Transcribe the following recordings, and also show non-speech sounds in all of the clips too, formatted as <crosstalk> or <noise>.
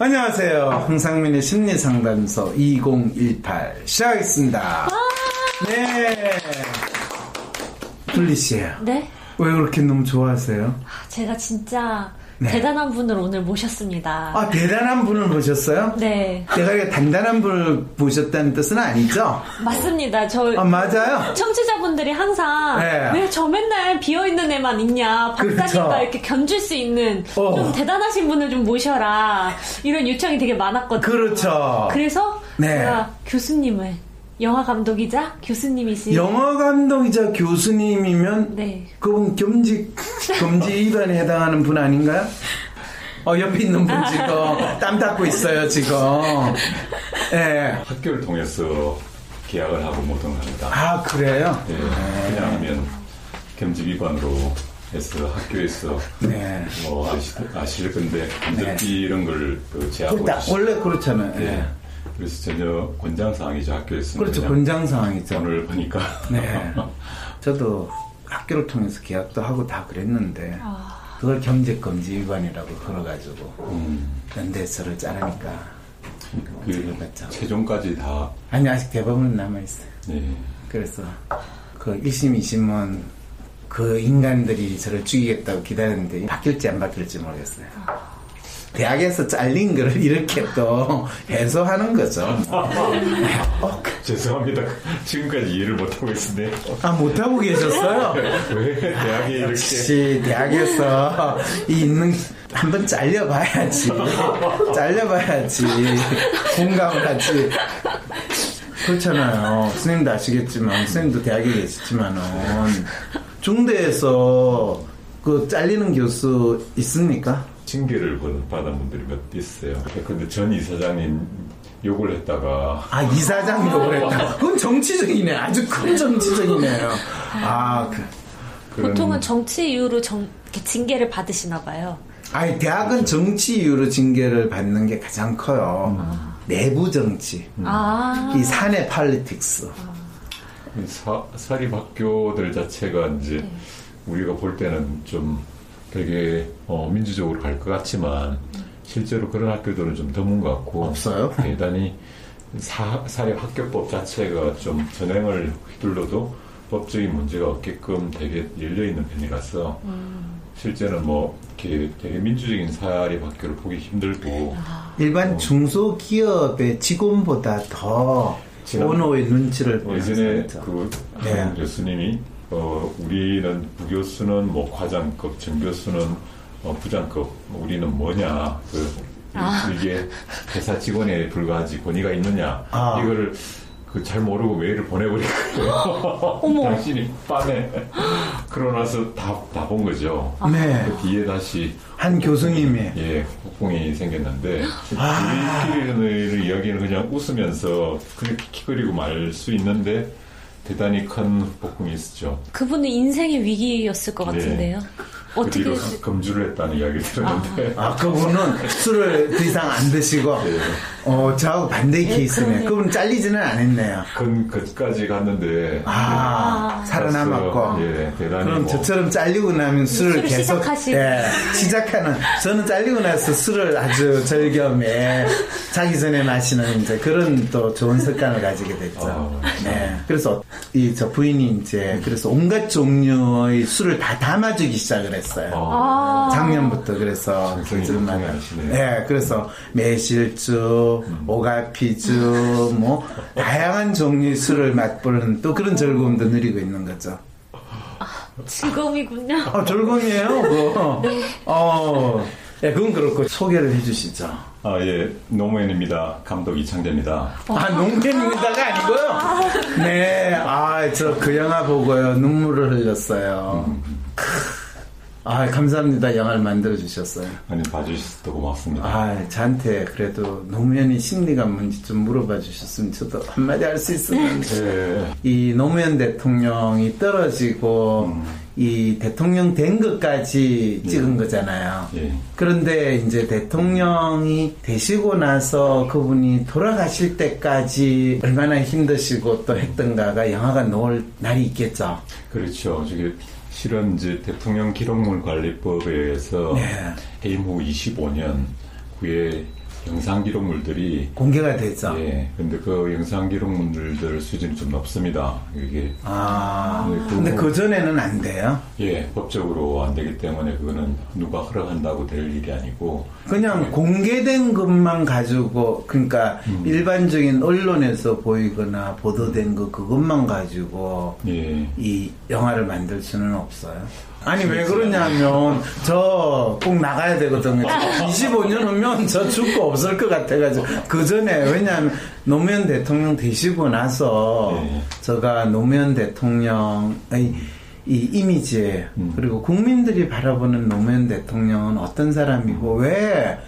안녕하세요. 황상민의 심리상담소 2018 시작하겠습니다. 네. 둘리 씨예요. 네? 왜 그렇게 너무 좋아하세요? 제가 진짜 네. 대단한 분을 오늘 모셨습니다. 아, 대단한 분을 보셨어요? 네. 내가 이게 단단한 분을 보셨다는 뜻은 아니죠? 맞습니다. 저 아, 맞아요. 청취자분들이 항상 네. 왜저 맨날 비어있는 애만 있냐 박사님과 그렇죠. 이렇게 견줄 수 있는 어. 좀 대단하신 분을 좀 모셔라 이런 요청이 되게 많았거든요. 그렇죠. 그래서 네. 제가 교수님을 영화 감독이자 교수님이신 영화 감독이자 교수님이면 네. 그분 겸직 금지 위반에 해당하는 분 아닌가요? 어 옆에 있는 분 지금 땀 닦고 있어요 지금. 예. 학교를 통해서 계약을 하고 모든 걸 합니다. 아 그래요? 예, 그냥 하면 겸직 위반으로 해서 학교에서 네. 뭐 아시, 아실 건데 감독비 이런 걸그 제하고 그렇다. 원래 그렇잖아요. 예. 예. 그래서 전혀 권장 사항이죠 학교에서는. 그렇죠 그냥 권장 상황이죠. 오늘 보니까 <laughs> 네. 저도 학교를 통해서 계약도 하고 다 그랬는데 아. 그걸 경제 금지 위반이라고 걸어가지고 음, 연대서를 짜라니까 그. 최종까지 다 아니 아직 대법원 남아 있어요. 예, 그래서 그 1심, 2심은 그 인간들이 저를 죽이겠다고 기다렸는데 바뀔지 안 바뀔지 모르겠어요. 대학에서 잘린 거를 이렇게 또 해소하는 거죠. <laughs> 어, 죄송합니다. 지금까지 이해를 못하고 있었네요. 아, 못하고 계셨어요? 왜 대학에 이렇게 역시 대학에서 이 있는 한번 잘려봐야지. 잘려봐야지. 공감을 하지. 그렇잖아요. 스님도 아시겠지만, 스님도 대학에 계시지만은, 중대에서 그 잘리는 교수 있습니까? 징계를 받- 받은 분들이 몇 있어요. 근데 전 이사장님 욕을 했다가 아, 이사장 욕을 했다. 그건 정치적이네. 아주 큰 정치적이네요. 아, 그. 그런 보통은 정치 이유로 정, 이렇게 징계를 받으시나 봐요. 아니 대학은 정치 이유로 징계를 받는 게 가장 커요. 내부 정치, 아. 이 사내 팔리틱스. 사, 사립학교들 자체가 이제 네. 우리가 볼 때는 좀 되게 어, 민주적으로 갈 것 같지만 실제로 그런 학교들은 좀 드문 것 같고 없어요? 대단히 사, 사립 학교법 자체가 좀 전행을 휘둘러도 법적인 문제가 없게끔 되게 열려 있는 편이라서 실제는 뭐 이렇게 되게 민주적인 사립 학교를 보기 힘들고 일반 중소기업의 직원보다 더 원호의 눈치를 보는 예전에. 그 네. 한 교수님이 어 우리는 부교수는 뭐 과장급, 정교수는 어, 부장급, 뭐 우리는 뭐냐 그 아. 이게 회사 직원에 불과하지 권위가 있느냐 아. 이거를 그 잘 모르고 메일을 보내버리고요. <laughs> 어머. 당신이 밤에 그러고 나서 다 다 본 거죠. 네. 그 뒤에 다시 한 교수님이 예, 폭풍이 생겼는데 아. 우리끼리는 이야기는 그냥 웃으면서 그렇게 킥거리고 말 수 있는데 대단히 큰 폭풍이 있었죠. 그분은 인생의 위기였을 것 네. 같은데요. 그 어떻게 뒤로 금주를 했다는 이야기 들었는데 아 그분은 술을 더 이상 안 드시고 네. 어 저하고 반대의 네, 케이스네. 그분 잘리지는 않았네요. 근 끝까지 갔는데 아, 아. 살아남았고. 예, 대단히 그럼 뭐 저처럼 잘리고 나면 술을 계속 시작하시고. 예, 시작하는 저는 잘리고 나서 술을 아주 즐겸에 자기 전에 마시는 이제 그런 또 좋은 습관을 가지게 됐죠. 아, 네. 그래서 이 저 부인이 이제 그래서 온갖 종류의 술을 다 담아주기 시작을 했어요. 어, 아. 작년부터 그래서 굉장히. 네, 그래서 매실주, 오가피주, 뭐 다양한 종류의 술을 맛보는 또 그런 즐거움도 누리고 있는 거죠. 즐거움이군요. 어, 즐거움이에요, 그거. 어, 예, 그건 그렇고 소개를 해주시죠. 아, 예, 노무현입니다. 감독 이창재입니다. 아, 농팬입니다가 아니고요. 네, 아, 저 그 영화 보고요. 눈물을 흘렸어요. 크. 아, 감사합니다. 영화를 만들어주셨어요. 아니, 봐주셔서 고맙습니다. 아, 저한테 그래도 노무현의 심리가 뭔지 좀 물어봐 주셨으면 저도 한마디 할 수 있었는데. 예, 이 노무현 대통령이 떨어지고 이 대통령 된 것까지 찍은 거잖아요. 예. 그런데 이제 대통령이 되시고 나서 그분이 돌아가실 때까지 얼마나 힘드시고 또 했던가가 영화가 나올 날이 있겠죠. 그렇죠. 저게 실은 이제 대통령 기록물 관리법에 의해서 네. 해임 후 25년 후에 영상 기록물들이 공개가 되죠. 예, 근데 그 영상 기록물들 수준이 좀 높습니다. 이게 아, 네, 근데 그 전에는 안 돼요. 예, 법적으로 안 되기 때문에 그거는 누가 허락한다고 될 일이 아니고 그냥 공개된 것만 가지고 그러니까 음. 일반적인 언론에서 보이거나 보도된 거 그것만 가지고 예, 이 영화를 만들 수는 없어요. 아니 왜 그러냐면 저 꼭 나가야 되거든요. 25년 후면 저 죽고 없을 것 같아가지고 그 전에 왜냐하면 노무현 대통령 되시고 나서 네. 제가 노무현 대통령의 이 이미지 음. 그리고 국민들이 바라보는 노무현 대통령은 어떤 사람이고 왜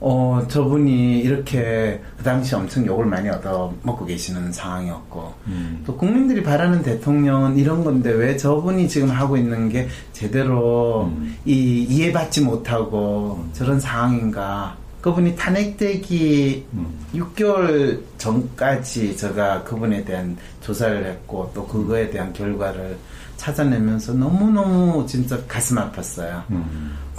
어, 저분이 이렇게 그 당시 엄청 욕을 많이 얻어 먹고 계시는 상황이었고, 음. 또 국민들이 바라는 대통령은 이런 건데 왜 저분이 지금 하고 있는 게 제대로 음. 이, 이해받지 못하고 저런 상황인가. 그분이 탄핵되기 음. 6개월 전까지 제가 그분에 대한 조사를 했고 또 그거에 대한 결과를 찾아내면서 너무너무 진짜 가슴 아팠어요.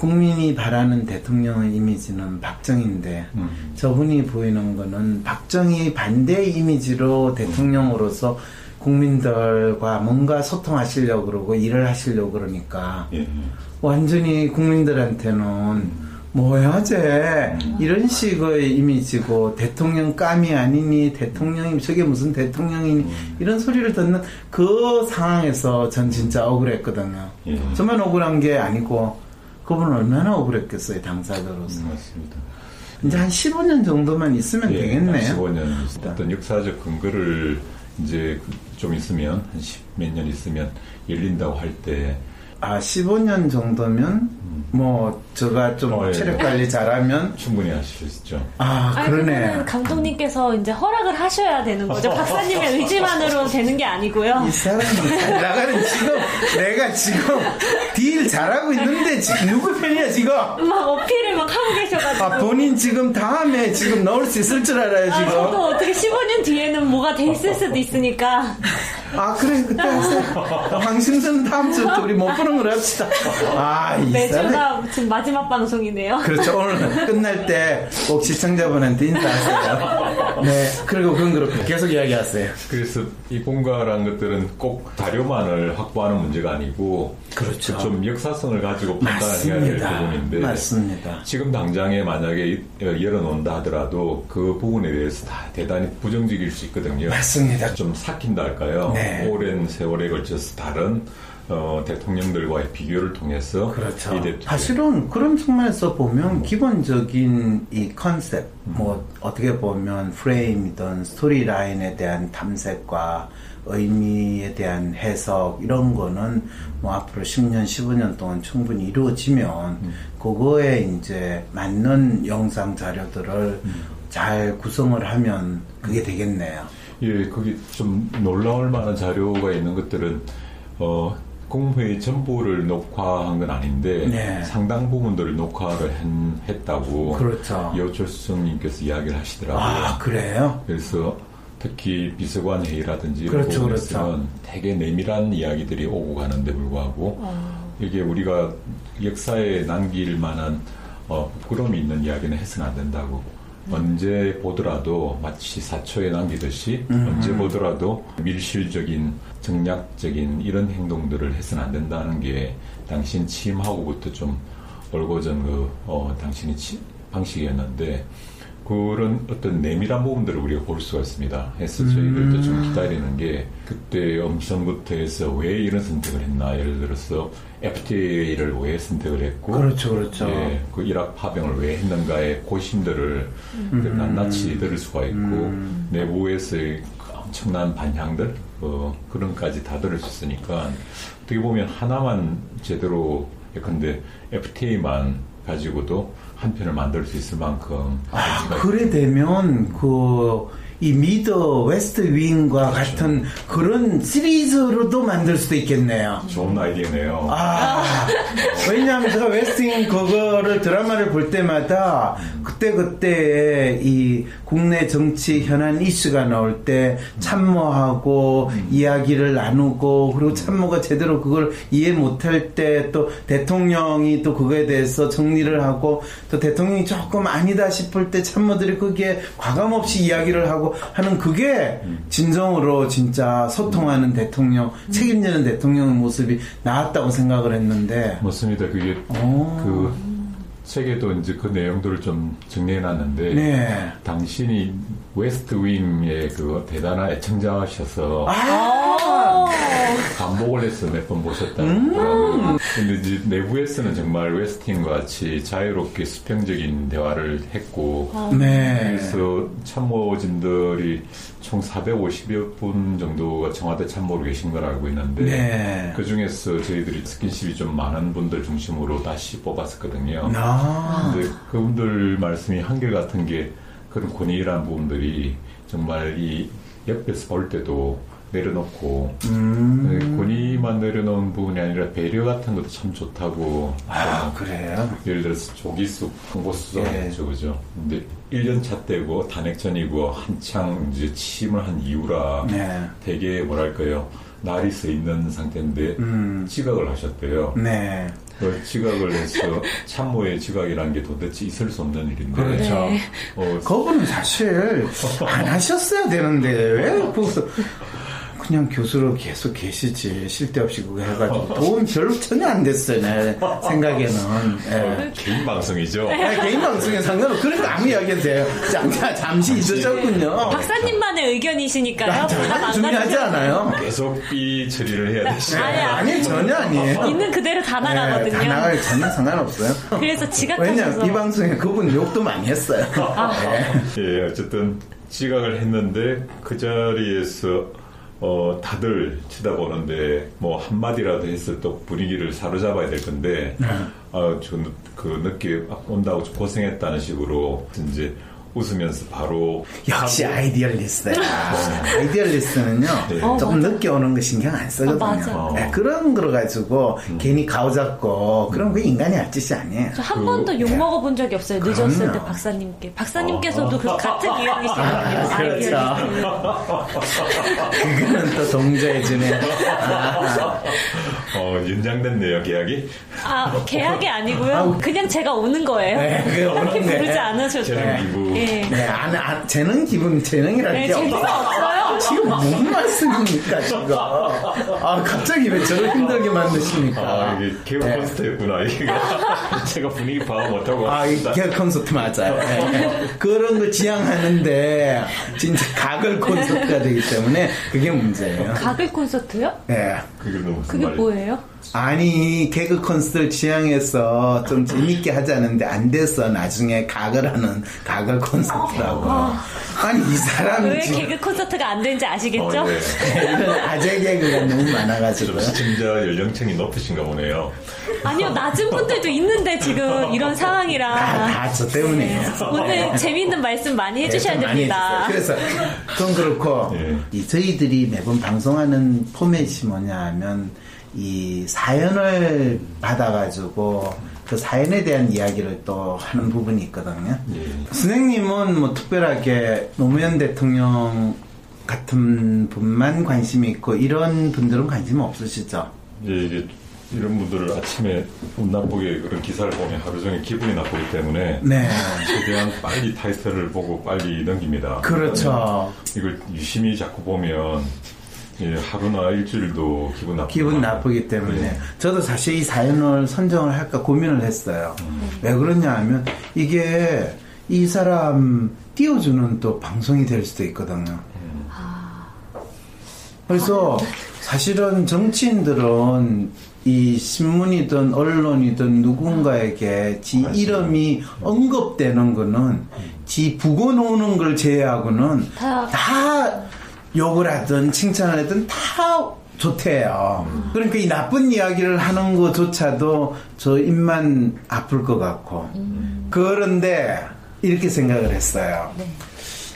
음, 국민이 바라는 대통령의 이미지는 박정희인데 음. 저분이 보이는 거는 박정희 반대 이미지로 대통령으로서 국민들과 뭔가 소통하시려고 그러고 일을 하시려고 그러니까 예, 완전히 국민들한테는 뭐야 쟤? 이런 식의 이미지고 대통령 감이 아니니 대통령이 저게 무슨 대통령이니? 이런 소리를 듣는 그 상황에서 전 진짜 억울했거든요. 예. 저만 억울한 게 아니고 그분은 얼마나 억울했겠어요 당사자로서. 음, 맞습니다. 이제 한 15년 정도만 있으면 되겠네요. 15년 어떤 역사적 근거를 이제 그좀 있으면 한몇년 있으면 열린다고 할 때 아 15년 정도면 뭐 제가 좀 어, 예. 체력 관리 잘하면 충분히 하실 수 있죠. 아 아니, 그러네 그거는 감독님께서 이제 허락을 하셔야 되는 거죠. <laughs> 박사님의 의지만으로 되는 게 아니고요. 이 사람이 나가는 지금 내가 지금 딜 잘하고 있는데 지금 누구 편이야 지금 막 어필을 막 하고 계셔가지고. 아 본인 지금 다음에 지금 넣을 수 있을 줄 알아요 아, 지금 저도 어떻게 15년 뒤에는 뭐가 돼 있을 수도 있으니까. 아 그래 그때 하세요 황심선 다음 주부터 우리 못 보는 <laughs> 걸 합시다 아이 사람 매주가 지금 마지막 방송이네요. 그렇죠. 오늘 끝날 때 꼭 시청자분한테 인사하세요. 네. 그리고 그건 그렇고 계속 이야기하세요. 그래서 이 본가라는 것들은 꼭 자료만을 확보하는 문제가 아니고 그렇죠. 좀 역사성을 가지고 판단해야 될. 부분인데 맞습니다. 지금 당장에 만약에 열어놓는다 하더라도 그 부분에 대해서 다 대단히 부정적일 수 있거든요. 맞습니다. 좀 삭힌다 할까요? 네. 오랜 세월에 걸쳐서 다른 어, 대통령들과의 비교를 통해서 그렇죠. 사실은 그런 측면에서 보면 기본적인 이 컨셉, 뭐 어떻게 보면 프레임이든 스토리 라인에 대한 탐색과 의미에 대한 해석 이런 거는 뭐 앞으로 10년, 15년 동안 충분히 이루어지면 그거에 이제 맞는 영상 자료들을 잘 구성을 하면 그게 되겠네요. 예, 거기 좀 놀라울 만한 자료가 있는 것들은 어, 공회의 전부를 녹화한 건 아닌데 네. 상당 부분들을 녹화를 한- 했다고 그렇죠. 여철수님께서 이야기를 하시더라고요. 아, 그래요? 그래서 특히 비서관 회의라든지 이런 그렇죠, 부분에서는 그렇죠. 되게 내밀한 이야기들이 오고 가는데 불구하고 이게 우리가 역사에 남길 만한 어, 부끄러움이 있는 이야기는 해서는 안 된다고 언제 보더라도 마치 사초에 남기듯이 언제 보더라도 밀실적인 정략적인 이런 행동들을 해서는 안 된다는 게 당신 취임하고부터 좀 얼고 전 그 어, 당신의 치- 방식이었는데 그런 어떤 내밀한 부분들을 우리가 볼 수가 있습니다. 해서 저희들도 좀 기다리는 게 그때 엄선부터 해서 왜 이런 선택을 했나 예를 들어서 FTA를 왜 선택을 했고 그렇죠, 그렇죠. 예, 그 이락 파병을 왜 했는가의 고심들을 그 낱낱이 들을 수가 있고 내부에서의 그 엄청난 반향들 어, 그런까지 다 들을 수 있으니까 어떻게 보면 하나만 제대로 예컨대 FTA만 가지고도 한 편을 만들 수 있을 만큼. 아, 그래 되면 그 이 미드 웨스트 윙과 같은 그런 시리즈로도 만들 수도 있겠네요. 좋은 아이디어네요. 아, 왜냐하면 제가 웨스트 윙 그거를 드라마를 볼 때마다 그때 그때 이 국내 정치 현안 이슈가 나올 때 참모하고 이야기를 나누고 그리고 참모가 제대로 그걸 이해 못할 때 또 대통령이 또 그거에 대해서 정리를 하고 또 대통령이 조금 아니다 싶을 때 참모들이 거기에 과감 없이 이야기를 하고 하는 그게 진정으로 진짜 소통하는 대통령, 책임지는 대통령의 모습이 나왔다고 생각을 했는데 맞습니다. 그게 오. 그 책에도 이제 그 내용들을 좀 정리해 놨는데 네. 당신이 웨스트 윙의 그 대단한 애청자셔서 아, 반복을 해서 몇 번 보셨다는 음. 근데 이제 내부에서는 정말 웨스트 윙과 같이 자유롭게 수평적인 대화를 했고 네. 그래서 참모진들이 총 450여 분 정도가 청와대 참모로 계신 걸 알고 있는데 네. 그 중에서 저희들이 스킨십이 좀 많은 분들 중심으로 다시 뽑았었거든요. 아, 근데 그분들 말씀이 한결같은 게 그런 권위란 부분들이 정말 이 옆에서 볼 때도 내려놓고 음. 네, 권위만 내려놓은 부분이 아니라 배려 같은 것도 참 좋다고 아, 그래요? 예를 들어서 조기숙 홍보수석이죠, 예. 그죠? 근데 1년 차 때고 탄핵전이고 한창 이제 취임을 한 이후라 네. 되게 뭐랄까요 날이 서 있는 상태인데 음. 지각을 하셨대요. 네. 그 지각을 해서 참모의 지각이라는 게 도대체 있을 수 없는 일인데 그렇죠. 네. 어, 그분은 사실 안 하셨어야 되는데 왜 거기서 <laughs> 그냥 교수로 계속 계시지 쓸데없이 그거 해가지고 도움 별로 전혀 안 됐어요 내 생각에는 예. 개인 방송이죠. 아니, 개인 방송에 상관없 그러니까 아무 이야기해도 돼요 잠, 잠시 있으셨군요 박사님만의 의견이시니까요. 아, 다 중요하지. 않아요? 계속 삐 처리를 해야 되시 아니, 아니. 아니 전혀 아니에요 있는 그대로 다 나가거든요. 네, 다 나갈 전혀 상관없어요 그래서 왜냐 지각하셔서 이 방송에 그분 욕도 많이 했어요 네. 예, 어쨌든 지각을 했는데 그 자리에서 어, 다들 쳐다보는데 뭐 한마디라도 해서 또 분위기를 사로잡아야 될 건데 아, 저그 늦게 온다고 좀 고생했다는 식으로 이제 웃으면서 바로 역시 idealist야. idealist는요, 네. 어, 조금 늦게 오는 거 신경 안 아, 쓰거든요. 맞아요. 네, 그런 거 가지고 괜히 가오잡고, 그럼 그 인간이 할 짓이 아니에요. 저한 번도 욕 먹어본 적이 없어요. 늦었을 그 그럼요. 때 박사님께. 박사님께서도 그 같은 유형이시거든요. 그렇죠. 아이디어리스트. 그거는 또 동조해주네. <laughs> 아, 어, 연장됐네요 계약이 아, 계약이 아니고요. 그냥 제가 오는 거예요. 네, 딱히 거예요. 부르지 돼요. 예. 네, 안, 안, 재능 기분, 재능이랄 네, 게 없어. 없어요. 지금 무슨 말씀입니까, 지금? 아, 갑자기 왜 저를 힘들게 만드십니까? 아 이게 개그 네. 콘서트였구나 이가 <laughs> 제가 분위기 파악 못하고 아, 이 개그 콘서트 맞아요. 예. 그런 걸 지향하는데 진짜 가글 콘서트가 되기 때문에 그게 문제예요. 가글 콘서트요? 예. 그게 그게 뭐예요? 아니 개그 콘서트를 지향해서 좀 재밌게 하자는데 안 돼서 나중에 가글 하는 가글 콘서트라고. 아니 이 사람이 왜 지금 개그 콘서트가 안 되는지 아시겠죠? 어, 네. 이런 아재 개그가 너무 많아가지고. 좀 시청자 연령층이 높으신가 보네요 아니요, 낮은 분들도 있는데 지금 이런 상황이라. 다저 때문이에요. 오늘 재밌는 말씀 많이 해주셔야 네, 좀 많이 됩니다. 해주세요. 그래서 그건 그렇고 예. 이 저희들이 매번 방송하는 포맷이 뭐냐 하면 이 사연을 받아가지고 그 사연에 대한 이야기를 또 하는 부분이 있거든요. 예. 선생님은 뭐 특별하게 노무현 대통령 같은 분만 관심이 있고 이런 분들은 관심 없으시죠? 예, 이게 이런 분들을 아침에 운 나쁘게 그런 기사를 보면 하루 종일 기분이 나쁘기 때문에 네. 최대한 빨리 타이틀을 보고 빨리 넘깁니다. 그렇죠. 이걸 유심히 자꾸 보면 예, 하루나 일주일도 기분 나쁘고. 기분 나쁘기 때문에. 네. 저도 사실 이 사연을 선정을 할까 고민을 했어요. 왜 그러냐 하면 이게 이 사람 띄워주는 또 방송이 될 수도 있거든요. 그래서 사실은 정치인들은 이 신문이든 언론이든 누군가에게 지 이름이 언급되는 거는 지 부고 노는 걸 제외하고는 다- 다 욕을 하든 칭찬을 하든 다 좋대요. 그러니까 이 나쁜 이야기를 하는 것조차도 저 입만 아플 것 같고. 그런데 이렇게 생각을 했어요.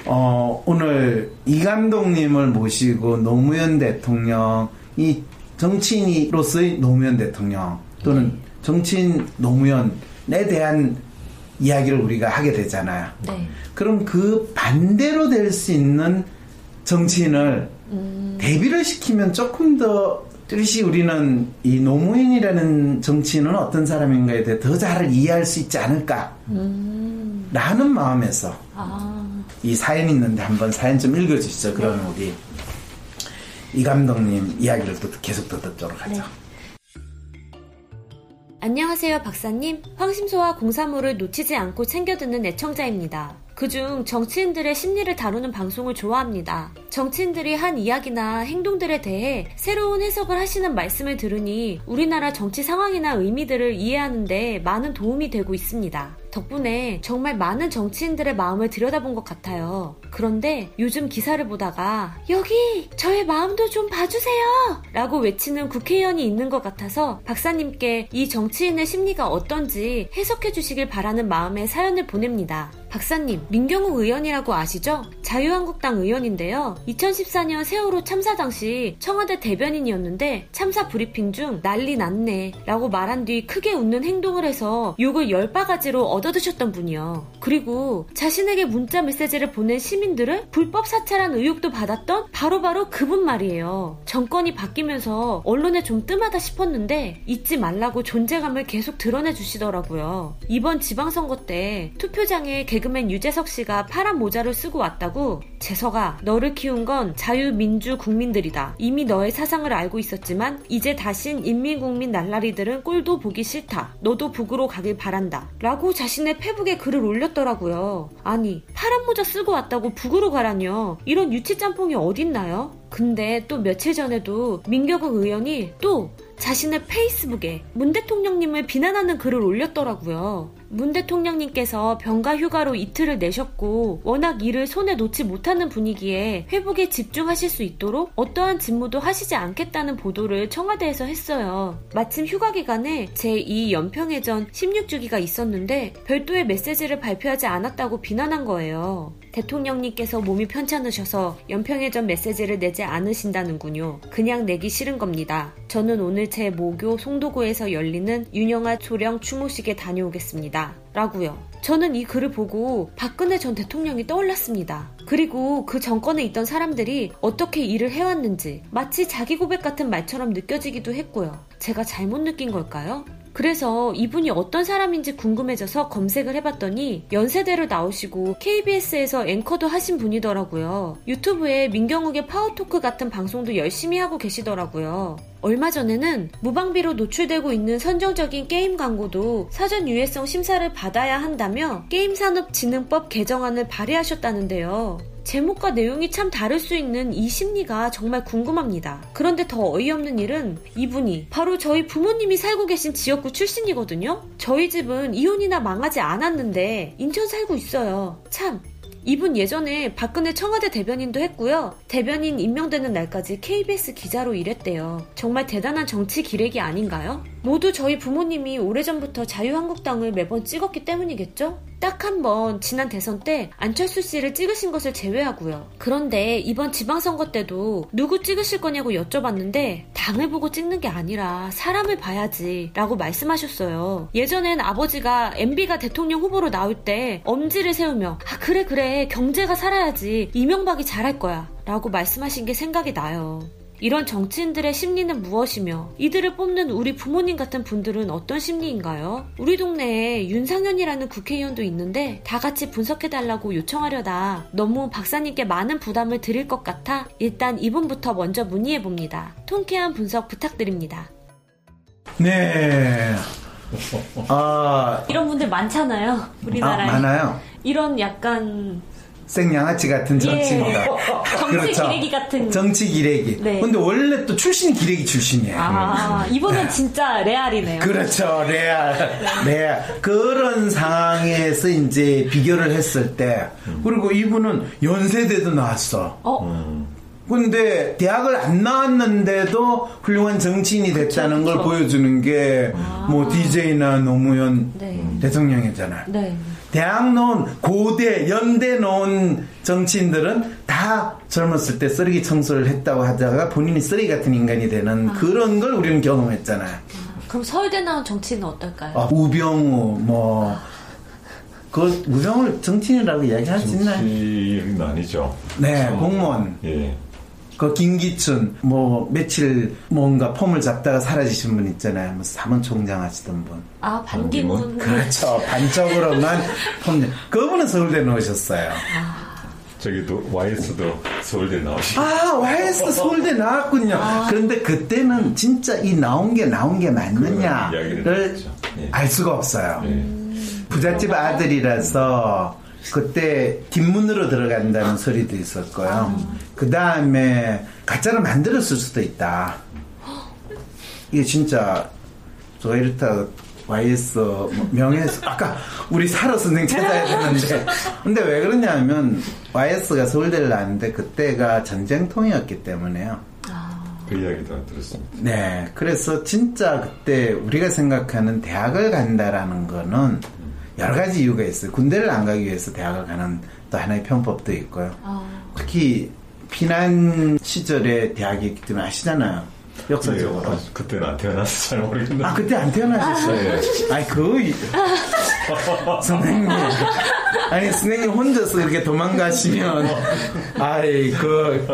어, 오늘 이 감독님을 모시고 노무현 대통령이 정치인으로서의 노무현 대통령 또는 정치인 노무현에 대한 이야기를 우리가 하게 되잖아요. 네. 그럼 그 반대로 될 수 있는 정치인을 대비를 시키면 조금 더 뜻이 우리는 이 노무현이라는 정치인은 어떤 사람인가에 대해 더 잘 이해할 수 있지 않을까 라는 마음에서 아, 이 사연 있는데 한번 사연 좀 읽어주시죠. 그러면 우리 이 감독님 이야기를 또 계속 더 듣도록 하죠. 안녕하세요, 박사님. 황심소와 공사물을 놓치지 않고 챙겨 듣는 애청자입니다. 그중 정치인들의 심리를 다루는 방송을 좋아합니다. 정치인들이 한 이야기나 행동들에 대해 새로운 해석을 하시는 말씀을 들으니 우리나라 정치 상황이나 의미들을 이해하는데 많은 도움이 되고 있습니다. 덕분에 정말 많은 정치인들의 마음을 들여다본 것 같아요. 그런데 요즘 기사를 보다가 여기 저의 마음도 좀 봐주세요! 라고 외치는 국회의원이 있는 것 같아서 박사님께 이 정치인의 심리가 어떤지 해석해 주시길 바라는 마음에 사연을 보냅니다. 박사님, 민경욱 의원이라고 아시죠? 자유한국당 의원인데요. 2014년 세월호 참사 당시 청와대 대변인이었는데 참사 브리핑 중 난리 났네 라고 말한 뒤 크게 웃는 행동을 해서 욕을 열 바가지로 얻어드셨던 분이요. 그리고 자신에게 문자 메시지를 보낸 시민들을 불법 사찰한 의혹도 받았던 바로바로 그분 말이에요. 정권이 바뀌면서 언론에 좀 뜸하다 싶었는데 잊지 말라고 존재감을 계속 드러내 주시더라고요. 이번 지방선거 때 투표장에 개그맨 유재석 씨가 파란 모자를 쓰고 왔다고 재석아 너를 키운 건 자유민주 국민들이다. 이미 너의 사상을 알고 있었지만 이제 다신 인민국민 날라리들은 꼴도 보기 싫다. 너도 북으로 가길 바란다. 라고 자신의 페북에 글을 올렸더라고요. 아니 파란 모자 쓰고 왔다고 북으로 가라뇨. 이런 유치짬뽕이 어딨나요? 근데 또 며칠 전에도 민경욱 의원이 또 자신의 페이스북에 문 대통령님을 비난하는 글을 올렸더라고요. 문 대통령님께서 병가 휴가로 이틀을 내셨고 워낙 일을 손에 놓지 못하는 분위기에 회복에 집중하실 수 있도록 어떠한 직무도 하시지 않겠다는 보도를 청와대에서 했어요. 마침 휴가 기간에 제2 연평해전 16주기가 있었는데 별도의 메시지를 발표하지 않았다고 비난한 거예요. 대통령님께서 몸이 편찮으셔서 연평해전 메시지를 내지 않으신다는군요. 그냥 내기 싫은 겁니다. 저는 오늘 제 모교 송도고에서 열리는 윤영하 소령 추모식에 다녀오겠습니다. 라고요. 저는 이 글을 보고 박근혜 전 대통령이 떠올랐습니다. 그리고 그 정권에 있던 사람들이 어떻게 일을 해왔는지 마치 자기 고백 같은 말처럼 느껴지기도 했고요. 제가 잘못 느낀 걸까요? 그래서 이분이 어떤 사람인지 궁금해져서 검색을 해봤더니 연세대를 나오시고 KBS에서 앵커도 하신 분이더라고요. 유튜브에 민경욱의 파워토크 같은 방송도 열심히 하고 계시더라고요. 얼마 전에는 무방비로 노출되고 있는 선정적인 게임 광고도 사전 유해성 심사를 받아야 한다며 게임산업진흥법 개정안을 발의하셨다는데요. 제목과 내용이 참 다를 수 있는 이 심리가 정말 궁금합니다. 그런데 더 어이없는 일은 이분이 바로 저희 부모님이 살고 계신 지역구 출신이거든요? 저희 집은 이혼이나 망하지 않았는데 인천 살고 있어요. 참, 이분 예전에 박근혜 청와대 대변인도 했고요. 대변인 임명되는 날까지 KBS 기자로 일했대요. 정말 대단한 정치 기歴이 아닌가요? 모두 저희 부모님이 오래전부터 자유한국당을 매번 찍었기 때문이겠죠? 딱 한 번 지난 대선 때 안철수 씨를 찍으신 것을 제외하고요. 그런데 이번 지방선거 때도 누구 찍으실 거냐고 여쭤봤는데 당을 보고 찍는 게 아니라 사람을 봐야지 라고 말씀하셨어요. 예전엔 아버지가 MB가 대통령 후보로 나올 때 엄지를 세우며 아 그래 그래 경제가 살아야지 이명박이 잘할 거야 라고 말씀하신 게 생각이 나요. 이런 정치인들의 심리는 무엇이며 이들을 뽑는 우리 부모님 같은 분들은 어떤 심리인가요? 우리 동네에 윤상현이라는 국회의원도 있는데 다 같이 분석해달라고 요청하려다 너무 박사님께 많은 부담을 드릴 것 같아 일단 이분부터 먼저 문의해봅니다. 통쾌한 분석 부탁드립니다. 네. 아, 이런 분들 많잖아요. 아, 우리나라에. 많아요. 이런 약간 생양아치 같은 정치인가. <laughs> 정치 기레기 같은. 정치 기레기. 네. 근데 원래 또 출신이 기레기 출신이에요. 아, 이분은 진짜 레알이네요. 그렇죠. 레알. 레알. 그런 상황에서 이제 비교를 했을 때, 그리고 이분은 연세대도 나왔어. 어, 근데 대학을 안 나왔는데도 훌륭한 정치인이 됐다는 그쵸, 걸 그쵸. 보여주는 게뭐 DJ나 노무현 네. 대통령이잖아요. 네. 대학 나온 고대, 연대 나온 정치인들은 다 젊었을 때 쓰레기 청소를 했다고 하다가 본인이 쓰레기 같은 인간이 되는 그런 걸 우리는 경험했잖아요. 그럼 서울대 나온 정치인은 어떨까요? 아, 우병우, 뭐, 그, 우병우를 정치인이라고 이야기할 수 있나요? 정치인은 아니죠. 네, 어, 공무원. 예. 그 김기춘, 뭐, 며칠 뭔가 폼을 잡다가 사라지신 분 있잖아요. 뭐, 사무총장 하시던 분. 아, 반기문. 그렇죠. 반쪽으로만 폼, 그분은 서울대 넣으셨어요. 저기도 YS도 서울대 나오시고. 아, YS 서울대 나왔군요. 그런데 그때는 진짜 이 나온 게 나온 게 맞느냐를. 알 수가 없어요. 예. 부잣집 아들이라서 그때 뒷문으로 들어간다는 소리도 있었고요. 그 다음에 가짜를 만들었을 수도 있다. 이게 진짜 제가 이렇다 YS 뭐 명예훼손 아까 우리 사로 선생 찾아야 되는데 근데 왜 그러냐면 YS가 서울대를 나왔는데 그때가 전쟁통이었기 때문에요. 그 이야기도 들었습니다. 네, 그래서 진짜 그때 우리가 생각하는 대학을 간다라는 거는 여러 가지 이유가 있어요. 군대를 안 가기 위해서 대학을 가는 또 하나의 편법도 있고요. 특히 피난 시절에 대학이 있기 때문에 아시잖아요. 역사적으로. 예, 그때는 안 태어나서 잘 모르겠는데. 아, 그때 안 태어나셨어요? 아니, 그, 이- <laughs> 선생님. 아니, 선생님 혼자서 그렇게 도망가시면, 아이, 그,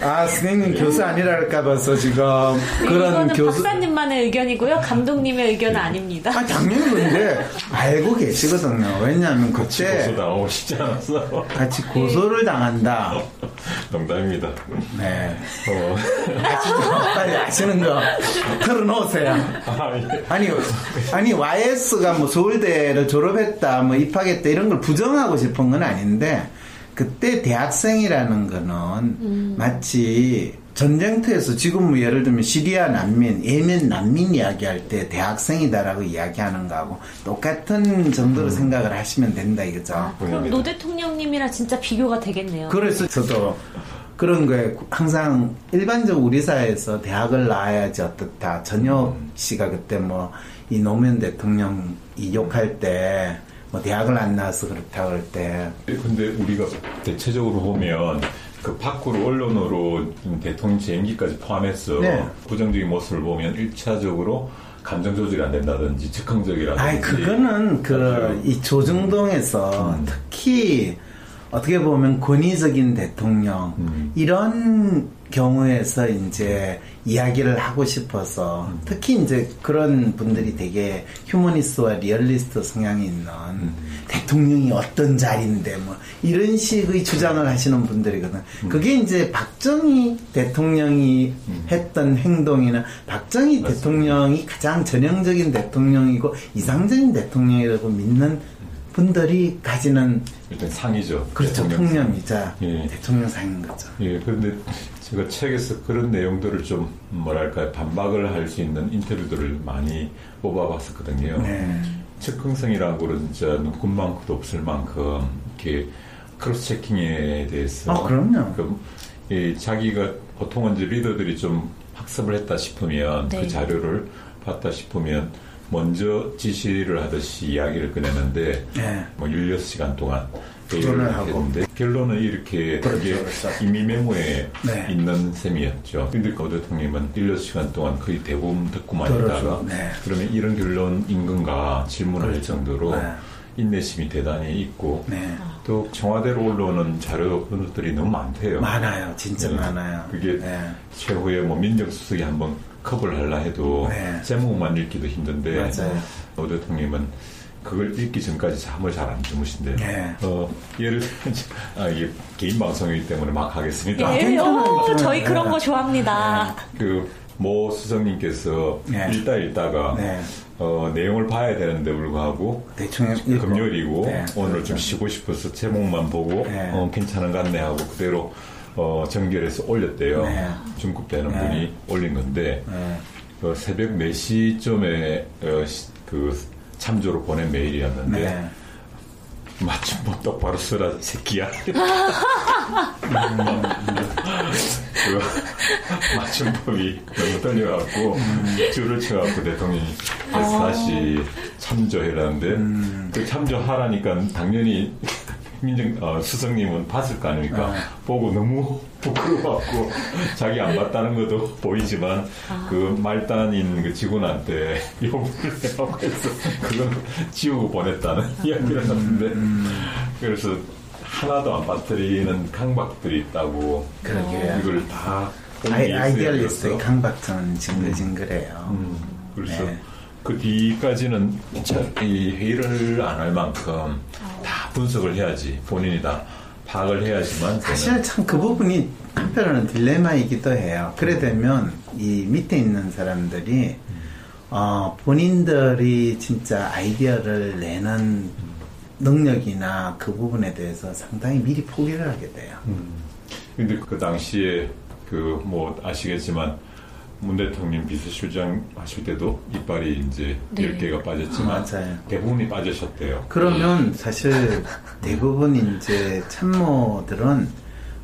아, 선생님 교수 아니랄까봐서 지금 그런 이거는 교수. 박사님만의 의견이고요. 감독님의 의견은 아닙니다. 아, 당연히 근데 알고 계시거든요. 왜냐하면 고소 그때 당하고 싶지 않았어. 같이 고소를 당한다. 농담입니다. 네. 어. 아시죠? 빨리 아시는 거 <laughs> 털어놓으세요. 아, 예. 아니, 아니, YS가 뭐 서울대 를 졸업했다, 뭐 입학했다, 이런 걸 부정하고 싶은 건 아닌데, 그때 대학생이라는 거는 마치 전쟁터에서 지금 뭐 예를 들면 시리아 난민, 예멘 난민 이야기할 때 대학생이다라고 이야기하는 거하고 똑같은 정도로 생각을 하시면 된다 이거죠. 아, 그럼 노 대통령님이랑 진짜 비교가 되겠네요. 그래서 저도 그런 거에 항상 일반적으로 우리 사회에서 대학을 나와야지 어떻다. 전혁 씨가 그때 뭐 이 노무현 대통령 이 욕할 때 뭐 대학을 안 나와서 그렇다 그럴 때 근데 우리가 대체적으로 보면 그 밖으로 언론으로 대통령 재임기까지 포함해서 네. 부정적인 모습을 보면 1차적으로 감정 조절이 안 된다든지 즉흥적이라든지 아이 그거는 그 이 조중동에서 특히 어떻게 보면 권위적인 대통령 음. 이런 경우에서 이제 이야기를 하고 싶어서 특히 이제 그런 분들이 되게 휴머니스트와 리얼리스트 성향이 있는 대통령이 어떤 자리인데 뭐 이런 식의 주장을 하시는 분들이거든. 그게 이제 박정희 대통령이 했던 행동이나 박정희 대통령이 가장 전형적인 대통령이고 이상적인 대통령이라고 믿는 분들이 가지는 일단 상이죠. 그렇죠 대통령 상. 통념이자 예. 대통령상인 거죠. 예, 그런데 제가 책에서 그런 내용들을 좀 뭐랄까 반박을 할 수 있는 인터뷰들을 많이 뽑아봤었거든요. 네. 즉흥성이라는 거는 진짜 눈금 많고도 없을 만큼 이렇게 크로스 체킹에 대해서 아, 그럼요. 그, 이 자기가 보통은 이제 리더들이 좀 학습을 했다 싶으면 네. 그 자료를 봤다 싶으면 먼저 지시를 하듯이 이야기를 꺼내는데 네. 뭐 16시간 동안 토론을 회의를 하고. 결론은 이렇게 그렇죠, 그게 그렇죠. 이미 메모에 네. 있는 셈이었죠. 근데 그 대통령은 16시간 동안 거의 대부분 듣고만 있다가 들어줘. 네. 그러면 이런 결론인 건가 질문을 할 그렇죠. 정도로 네. 인내심이 대단히 있고 네. 또 청와대로 올라오는 자료 그런 것들이 너무 많대요. 많아요. 진짜 네. 많아요. 그게 네. 최후에 뭐 민정수석이 한번 컵을 하려 해도 네. 제목만 읽기도 힘든데 맞아요. 오 대통령은 그걸 읽기 전까지 잠을 잘 안 주무신대요. 네. 어, 예를 아, 이게 개인 방송이기 때문에 막 하겠습니다. 예, 오, 괜찮아요. 저희 그런 네. 거 좋아합니다. 그모 수석님께서 네. 읽다 읽다가 네. 어, 내용을 봐야 되는데 불구하고 대충. 금요일이고 네, 오늘 그렇죠. 좀 쉬고 싶어서 제목만 보고 네. 어, 괜찮은 것 같네 하고 그대로 어, 전결해서 올렸대요. 네. 중급되는 네. 분이 올린 건데 네. 어, 새벽 4시쯤에 어, 시- 그 참조로 보낸 메일이었는데 네. 마침 뭐 똑바로 이 새끼야 <laughs> 그 맞춤법이 너무 떨려갖고 줄을 쳐갖고 대통령이 그래서 다시 참조해라는데 그 참조하라니까 당연히 민정 어, 수석님은 봤을 거 아닙니까? 보고 너무 <laughs> 부끄러워갖고 자기 안 봤다는 것도 보이지만 그 말단인 그 직원한테 욕을 <laughs> 해갖고 해서 그건 지우고 보냈다는 <laughs> 이야기를 하는데 그래서 하나도 안 빠뜨리는 강박들이 있다고 그러게요. 이걸 다 아이, 아이디얼리스트의. 강박증은 징글징글해요. 음, 그래서 네. 그 뒤까지는 참이 회의를 안 할 만큼 다 분석을 해야지 본인이 다 파악을 해야지만 사실 참 그 부분이 한편으로는 딜레마이기도 해요. 그래 되면 이 밑에 있는 사람들이 어, 본인들이 진짜 아이디어를 내는 능력이나 그 부분에 대해서 상당히 미리 포기를 하게 돼요. 근데 그 당시에 그 뭐 아시겠지만 문 대통령 비서실장 하실 때도 이빨이 이제 네. 10개가 빠졌지만 맞아요. 대부분이 빠지셨대요. 그러면 사실 <laughs> 대부분 이제 참모들은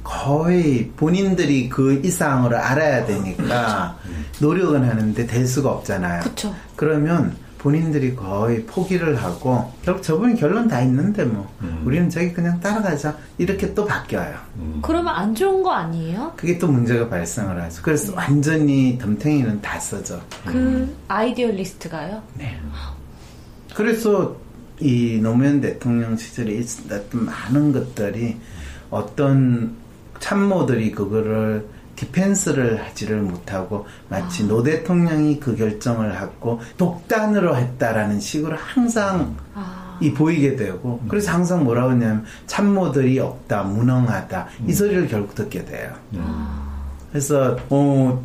거의 본인들이 그 이상으로 알아야 되니까 노력은 하는데 될 수가 없잖아요. 그쵸. 그러면 본인들이 거의 포기를 하고 결국 저분이 결론 다 있는데 뭐 음. 우리는 저기 그냥 따라가자 이렇게 또 바뀌어요. 음. 그러면 안 좋은 거 아니에요? 그게 또 문제가 발생을 하죠. 그래서 완전히 덤탱이는 다 써져. 그 idealist가요? 그래서 이 노무현 대통령 시절에 있었던 많은 것들이 어떤 참모들이 그거를 디펜스를 하지를 못하고 마치 노 대통령이 그 결정을 하고 독단으로 했다라는 식으로 항상 아, 이 보이게 되고 그래서 항상 뭐라고 하냐면 참모들이 없다 무능하다 이 소리를 결국 듣게 돼요. 그래서 어,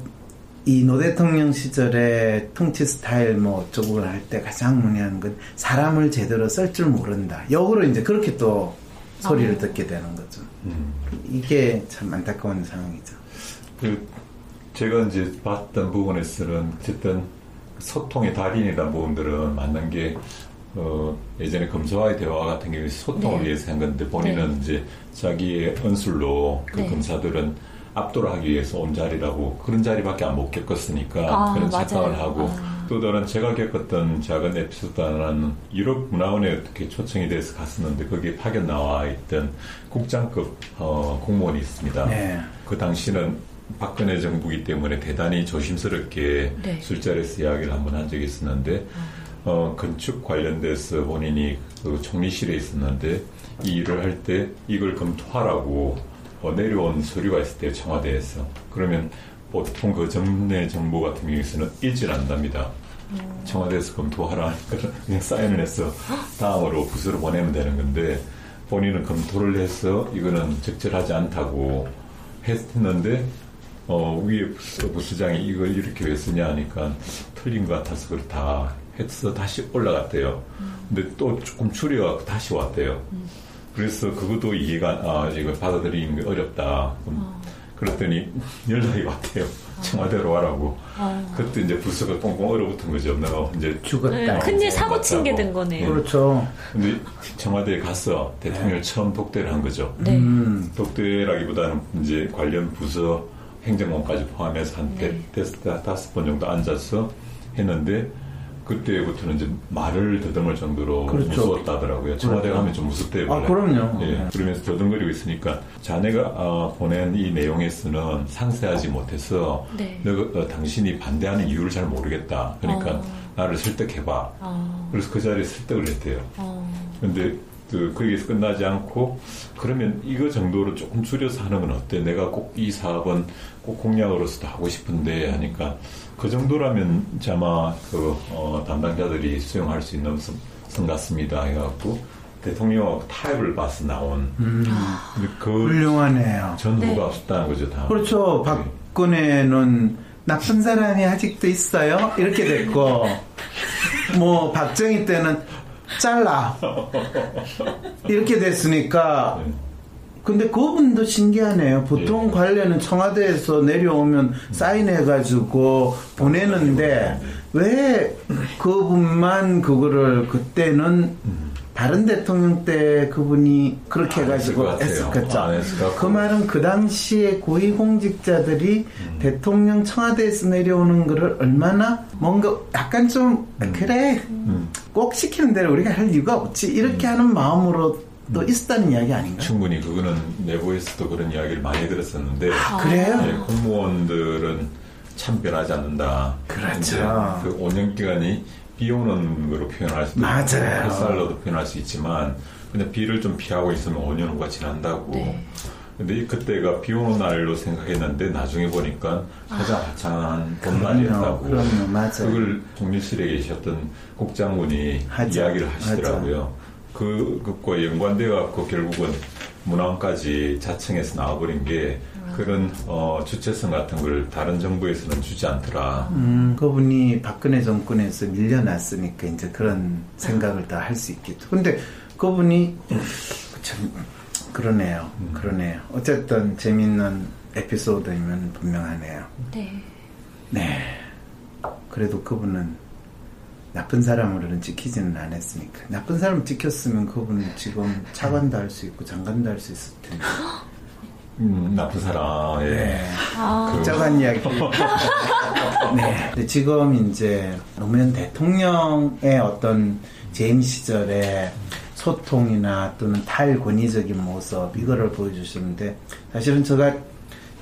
이노 대통령 시절에 통치 스타일 뭐 어쩌고 할 때 가장 문의하는 건 사람을 제대로 쓸 줄 모른다. 역으로 이제 그렇게 또 소리를 아. 듣게 되는 거죠. 음. 이게 참 안타까운 상황이죠. 그 제가 이제 봤던 부분에서는 어쨌든 소통의 달인이라는 부분들은 맞는 게 어, 예전에 검사와의 대화 같은 경우에 소통을 네. 위해서 한 건데 본인은 이제 자기의 언술로 그 네. 검사들은 압도를 하기 위해서 온 자리라고 그런 자리밖에 안 못 겪었으니까 아, 그런 맞아요. 착각을 하고 아. 또 다른 제가 겪었던 작은 에피소드 하나는 유럽 문화원에 어떻게 초청이 돼서 갔었는데 거기에 파견 나와 있던 국장급 어, 공무원이 있습니다. 네. 그 당시는 박근혜 정부이기 때문에 대단히 조심스럽게 네. 술자리에서 이야기를 한번 한 적이 있었는데 어, 건축 관련돼서 본인이 그 총리실에 있었는데 이 일을 할 때 이걸 검토하라고 어, 내려온 서류가 있을 때 청와대에서 그러면 보통 그 전내 정부 같은 경우에서는 일질 안답니다. 청와대에서 검토하라 하니까 <laughs> 그냥 사인을 해서 다음으로 부서로 보내면 되는 건데 본인은 검토를 해서 이거는 적절하지 않다고 했는데 어, 위에 부서, 부수장이 이걸 이렇게 왜 쓰냐 하니까 틀린 것 같아서 그걸 다 해서 다시 올라갔대요. 근데 또 조금 줄여갖고 다시 왔대요. 그래서 그것도 이해가, 아, 이걸 받아들이는 게 어렵다. 그럼 그랬더니 연락이 왔대요. 청와대로 와라고. 그때 이제 부서가 꽁꽁 얼어붙은 거죠. 내가 이제 죽었다. 네, 큰일 사고 친 게 된 거네요. 그렇죠. 근데 청와대에 가서 대통령을 처음 독대를 한 거죠. 네. 음, 독대라기보다는 이제 관련 부서 행정관까지 포함해서 한 네. 대- 대- 다섯 번 정도 앉아서 했는데 그때부터는 이제 말을 더듬을 정도로 그렇죠. 무서웠다더라고요. 청와대 그렇죠. 가면 좀 무섭대요. 아. 그럼요. 예, 네. 그러면서 더듬거리고 있으니까 자네가 어, 보낸 이 내용에서는 상세하지 못해서 네. 너가, 어, 당신이 반대하는 이유를 잘 모르겠다. 그러니까 어. 나를 설득해봐. 어, 그래서 그 자리에 설득을 했대요. 어, 근데 그 거기에서 끝나지 않고 그러면 이거 정도로 조금 줄여서 하는 건 어때? 내가 꼭 이 사업은 꼭 공약으로서도 하고 싶은데 하니까 그 정도라면 이제 아마 그 어, 담당자들이 수용할 수 있는 선, 선 같습니다 해갖고 대통령하고 타협을 봐서 나온 음, 그 훌륭하네요. 전후가 네. 없었다는 거죠 다. 그렇죠. 박근혜는 나쁜 사람이 아직도 있어요. 이렇게 됐고, 뭐 박정희 때는 잘라 이렇게 됐으니까. 네. 근데 그분도 신기하네요. 보통 네. 관례는 청와대에서 내려오면 사인해가지고 보내는데 왜 그분만 그거를 그때는 다른 대통령 때 그분이 그렇게 안 해가지고. 했었겠죠. 그 말은 그 당시에 고위공직자들이 음. 대통령 청와대에서 내려오는 거를 얼마나 뭔가 약간 좀 그래 음. 꼭 시키는 대로 우리가 할 이유가 없지 이렇게 하는 마음으로 또 음. 있었다는 이야기 아닌가? 충분히 그거는 내부에서도 그런 이야기를 많이 들었었는데 그래요? 예, 공무원들은 참 변하지 않는다. 그렇죠. 그 5년 기간이 비 오는 거로 표현할 수도 맞아요. 있고 햇살로도 표현할 수 있지만 근데 비를 좀 피하고 있으면 5년 후가 지난다고. 네. 근데 이 그때가 비 오는 날로 생각했는데 나중에 보니까 가장 화창한 봄날이었다고. 그럼요, 그럼요, 맞아요. 그걸 총리실에 계셨던 국장군이 하죠. 이야기를 하시더라고요. 그, 그것과 연관돼 갖고 결국은 문항까지 자청해서 나와버린 게 그런 어, 주체성 같은 걸 다른 정부에서는 주지 않더라. 음, 그분이 박근혜 정권에서 밀려났으니까 이제 그런 생각을 다 할 수 있겠죠. 근데 그분이 참 그러네요. 그러네요. 어쨌든 재밌는 에피소드이면 분명하네요. 네. 네. 그래도 그분은 나쁜 사람으로는 찍히지는 않았으니까. 나쁜 사람 찍혔으면 그분은 지금 차관도 할 수 있고 장관도 할 수 있을 텐데. 음, 나쁜 사람, 예. 네. 아, 복잡한 이야기. <laughs> 네. 근데 지금 이제 노무현 대통령의 어떤 재임 시절에 소통이나 또는 탈권위적인 모습 이거를 보여주시는데 사실은 제가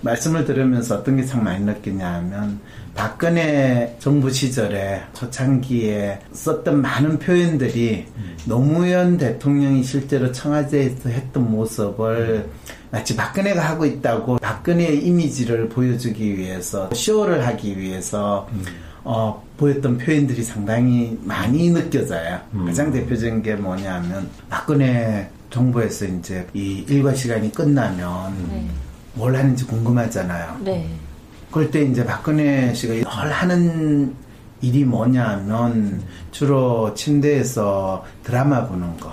말씀을 들으면서 어떤 게 참 많이 느끼냐 하면 박근혜 정부 시절에 초창기에 썼던 많은 표현들이 노무현 대통령이 실제로 청와대에서 했던 모습을 마치 박근혜가 하고 있다고 박근혜의 이미지를 보여주기 위해서 쇼를 하기 위해서 어, 보였던 표현들이 상당히 많이 느껴져요. 가장 대표적인 게 뭐냐면 박근혜 정부에서 이제 이 일과 시간이 끝나면 네. 뭘 하는지 궁금하잖아요. 네. 그럴 때 이제 박근혜 씨가 늘 하는 일이 뭐냐면 주로 침대에서 드라마 보는 거.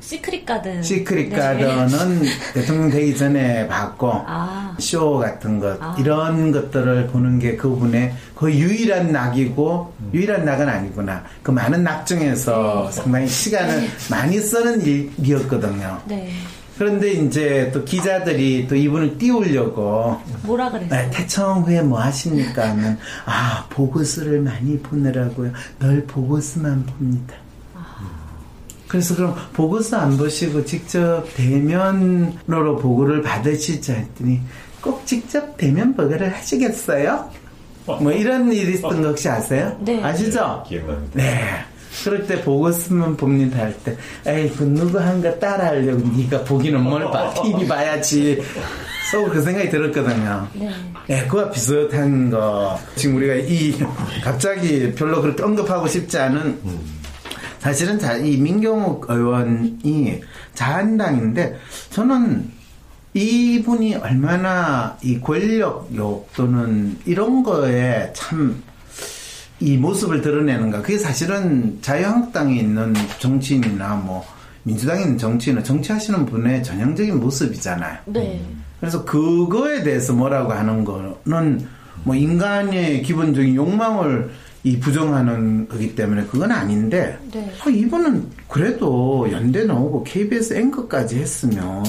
시크릿 가든. 시크릿 네. 가든은 대통령 되기 전에 봤고 아. 쇼 같은 것 아. 이런 것들을 보는 게 그분의 거의 유일한 낙이고 유일한 낙은 아니구나 그 많은 낙 중에서 네. 상당히 시간을 많이 쓰는 일이었거든요. 네. 그런데 이제 또 기자들이 또 이분을 띄우려고 뭐라 그랬어요? 네, 태청 후에 뭐 하십니까 하면 아 보고서를 많이 보느라고요 늘 보고서만 봅니다 그래서 그럼 보고서 안 보시고 직접 대면으로 보고를 받으시지 했더니 꼭 직접 대면 보고를 하시겠어요? 뭐 이런 일이 있었던 거 혹시 아세요? 네. 아시죠? 기억납니다. 네. 그럴 때 보고서만 봅니다 할 때, 에이, 그 누구 한거 따라하려고 네가 보기는 뭘 봐, <laughs> TV 봐야지. 속그 생각이 들었거든요. 네. 예, 그와 비슷한 거. 지금 우리가 이, 갑자기 별로 그렇게 언급하고 싶지 않은, 사실은 자, 이 민경욱 의원이 자한당인데, 저는 이분이 얼마나 이 권력욕 또는 이런 거에 참, 이 모습을 드러내는가. 그게 사실은 자유한국당에 있는 정치인이나 뭐, 민주당에 있는 정치인은 정치하시는 분의 전형적인 모습이잖아요. 네. 그래서 그거에 대해서 뭐라고 하는 거는 뭐 인간의 기본적인 욕망을 이 부정하는 거기 때문에 그건 아닌데 네. 아, 이분은 그래도 연대 나오고 KBS 앵커까지 했으면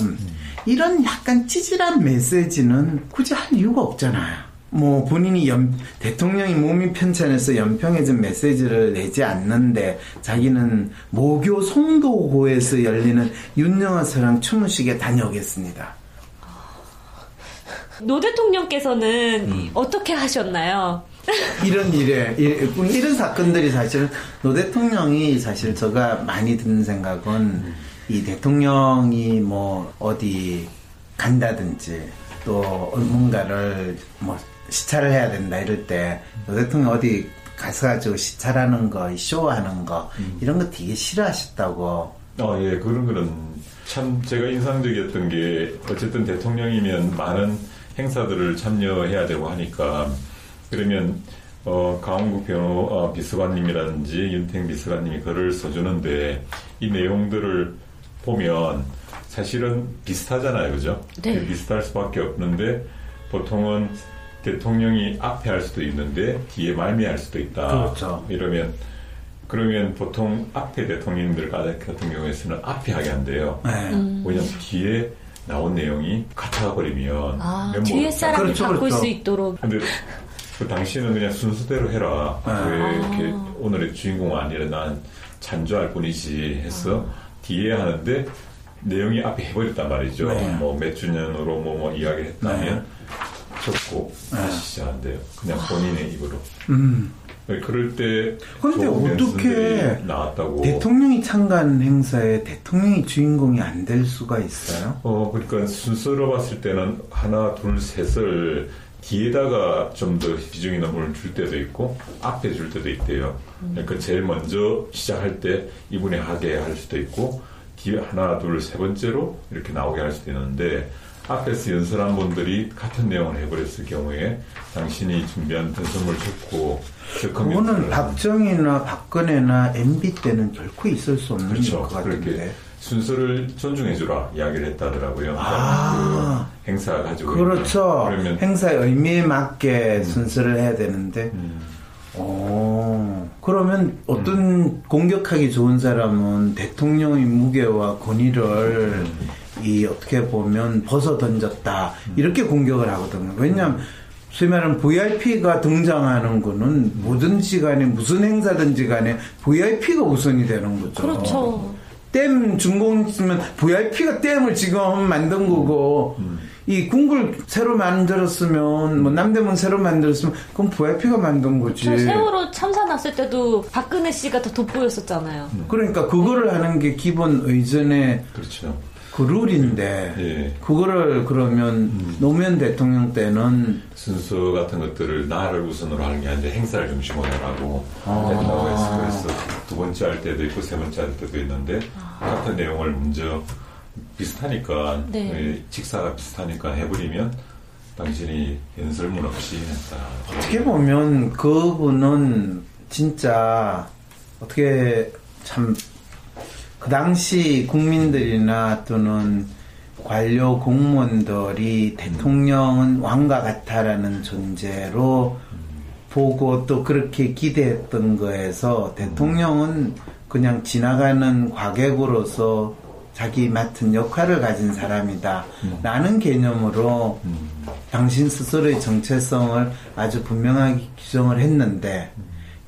이런 약간 찌질한 메시지는 굳이 할 이유가 없잖아요. 뭐 본인이 연, 대통령이 몸이 편찮아서 연평해전 메시지를 내지 않는데 자기는 모교 송도고에서 열리는 윤영하 소령 추모식에 다녀오겠습니다. 노 대통령께서는 음. 어떻게 하셨나요? 이런 일에 이- 이런 사건들이 사실 노 대통령이 사실 제가 많이 드는 생각은 이 대통령이 뭐 어디 간다든지 또 뭔가를 뭐 시찰을 해야 된다 이럴 때 노 대통령 어디 가서 가지고 시찰하는 거, 쇼하는 거 이런 거 되게 싫어하셨다고. 어, 예, 그런 거는 참 제가 인상적이었던 게 어쨌든 대통령이면 많은 행사들을 참여해야 되고 하니까 그러면 어, 강원국 변호 어, 비서관님이라든지 윤택 비서관님이 글을 써주는데 이 내용들을 보면 사실은 비슷하잖아요, 그죠? 네. 비슷할 수밖에 없는데 보통은 대통령이 앞에 할 수도 있는데 뒤에 말미할 수도 있다. 그렇죠. 이러면 그러면 보통 앞에 대통령들 같은 경우에서는 앞에 하게 한대요. 네. 왜냐면 뒤에 나온 내용이 같아 버리면 아, 뒤에 사람이 그렇죠, 바꿀 그렇죠. 수 있도록. 근데 그 당시에는 그냥 순서대로 해라. 아. 왜 이렇게 오늘의 주인공은 아니라 난 찬조할 뿐이지 해서 뒤에 하는데 내용이 앞에 해버렸단 말이죠. 네. 뭐몇 주년으로 뭐, 뭐 이야기를 했다면 적고 다시 시작한대요. 그냥 본인의 입으로. 음. 그럴 때 좋은 어떻게 나왔다고. 대통령이 참가한 행사에 대통령이 주인공이 안 될 수가 있어요? 어, 그러니까 순서로 봤을 때는 하나, 둘, 셋을 뒤에다가 좀 더 비중 있는 부분을 줄 때도 있고 앞에 줄 때도 있대요. 그러니까 제일 먼저 시작할 때 이분이 하게 할 수도 있고 뒤에 하나, 둘, 세 번째로 이렇게 나오게 할 수도 있는데 앞에서 연설한 분들이 같은 내용을 해버렸을 경우에 당신이 준비한 연설물 좋고 그거는 박정희나 박근혜나 MB 때는 결코 있을 수 없는 그렇죠. 것 같은데. 그렇게 순서를 존중해주라 이야기를 했다더라고요. 아. 그 행사 가지고 그렇죠. 그러면 행사의 의미에 맞게 순서를 해야 되는데. 음, 오, 그러면 어떤 공격하기 좋은 사람은 대통령의 무게와 권위를 이 어떻게 보면 벗어 던졌다 이렇게 공격을 하거든요. 왜냐하면 소위 말하는 VIP가 등장하는 거는 모든 시간에 무슨 행사든지 간에 VIP가 우선이 되는 거죠. 그렇죠. 댐 준공 있으면 VIP가 댐을 지금 만든 거고 이 궁굴 새로 만들었으면 뭐 남대문 새로 만들었으면 그건 VIP가 만든 거지. 저 세월호 참사 났을 때도 박근혜 씨가 더 돋보였었잖아요. 그러니까 그거를 하는 게 기본 의전의 그렇죠. 그 룰인데 예. 그거를 그러면 노무현 대통령 때는 순서 같은 것들을 나를 우선으로 하는 게 아니라 행사를 중심으로 하라고 아. 했다고 해서 그래서 두 번째 할 때도 있고 세 번째 할 때도 있는데 같은 내용을 먼저 비슷하니까 네. 예, 직사가 비슷하니까 해버리면 당신이 연설문 없이 했다. 어떻게 보면 그분은 진짜 어떻게 참 그 당시 국민들이나 또는 관료 공무원들이 대통령은 왕과 같아라는 존재로 보고 또 그렇게 기대했던 거에서 대통령은 그냥 지나가는 과객으로서 자기 맡은 역할을 가진 사람이다. 라는 개념으로 당신 스스로의 정체성을 아주 분명하게 규정을 했는데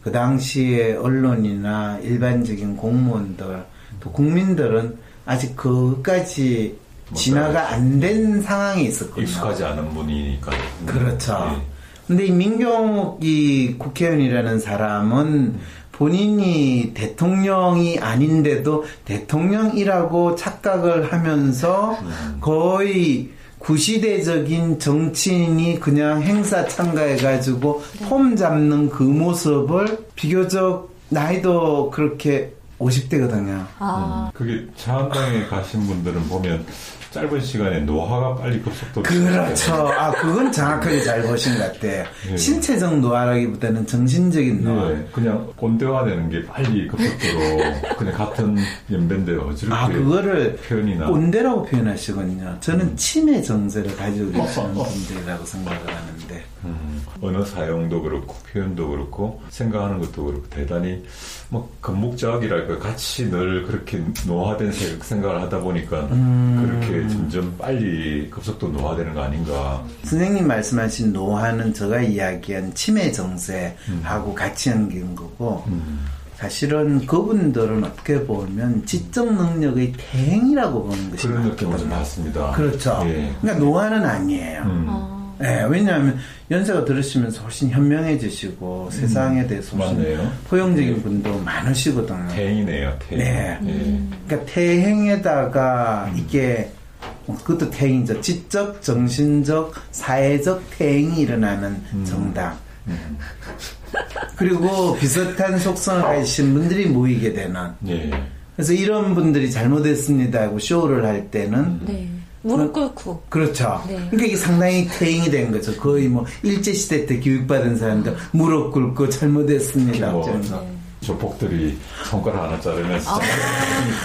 그 당시에 언론이나 일반적인 공무원들 또 국민들은 아직 그까지 진화가 안 된 상황이 있었거든요. 익숙하지 않은 분이니까. 그렇죠. 예. 근데 이 민경욱 이 국회의원이라는 사람은 본인이 대통령이 아닌데도 대통령이라고 착각을 하면서 거의 구시대적인 정치인이 그냥 행사 참가해가지고 폼 잡는 그 모습을 비교적 나이도 그렇게 50대거든요. 아, 그게 차한당에 가신 분들은 보면 짧은 시간에 노화가 빨리 급속도로 그렇죠. 아, 그건 정확하게 잘 보신 것 같아요. 예. 신체적 노화라기보다는 정신적인 노화. 네, 그냥 온대화되는 게 빨리 급속도로 그냥 같은 연배인데 어저렇게 아, 그거를 표현이나 온대라고 표현하시거든요. 저는 치매 정세를 가지고 계시는 분들이라고 생각을 하는데. 음, 언어 사용도 그렇고 표현도 그렇고 생각하는 것도 그렇고 대단히 뭐 건목적이 랄까 같이 늘 그렇게 노화된 세- 생각을 하다 보니까 음. 그렇게 점점 빨리 급속도 노화되는 거 아닌가 선생님 말씀하신 노화는 제가 이야기한 치매 정세하고 같이 연기인 거고, 음. 사실은 그분들은 어떻게 보면 지적 능력의 대행이라고 보는 것이 그런 느낌을. 받습니다. 그렇죠. 예. 그러니까 노화는 아니에요. 음. 아, 예, 왜냐하면 연세가 들으시면서 훨씬 현명해지시고 세상에 대해서 훨씬 맞네요. 포용적인 분도 많으시거든요. 태행이네요. 태행. 네. 예. 그러니까 태행에다가 이게 뭐 그것도 태행이죠. 지적, 정신적, 사회적 태행이 일어나는 정당. 그리고 비슷한 속성을 가지신 분들이 모이게 되는. 예. 그래서 이런 분들이 잘못했습니다 하고 쇼를 할 때는 네. 무릎 꿇고. 그렇죠. 네. 그러니까 이게 상당히 태행이 된 거죠. 거의 뭐 일제시대 때 교육받은 사람들 무릎 꿇고 잘못했습니다. 뭐, 거. 조폭들이 손가락 하나 자르면서 <laughs>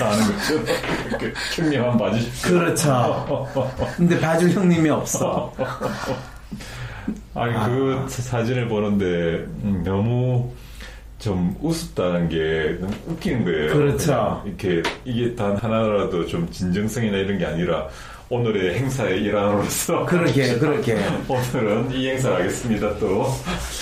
하는 것처럼 이렇게 형님 한번 봐주십시오. 그렇죠. 근데 봐줄 형님이 없어. <laughs> 아니 그 사진을 보는데 음, 너무 좀 우습다는 게 너무 웃기는 거예요. 그렇죠. 이렇게 이게 단 하나라도 좀 진정성이나 이런 게 아니라 오늘의 행사의 일환으로서 그러게, 그러게. <laughs> 오늘은 이 행사를 하겠습니다 또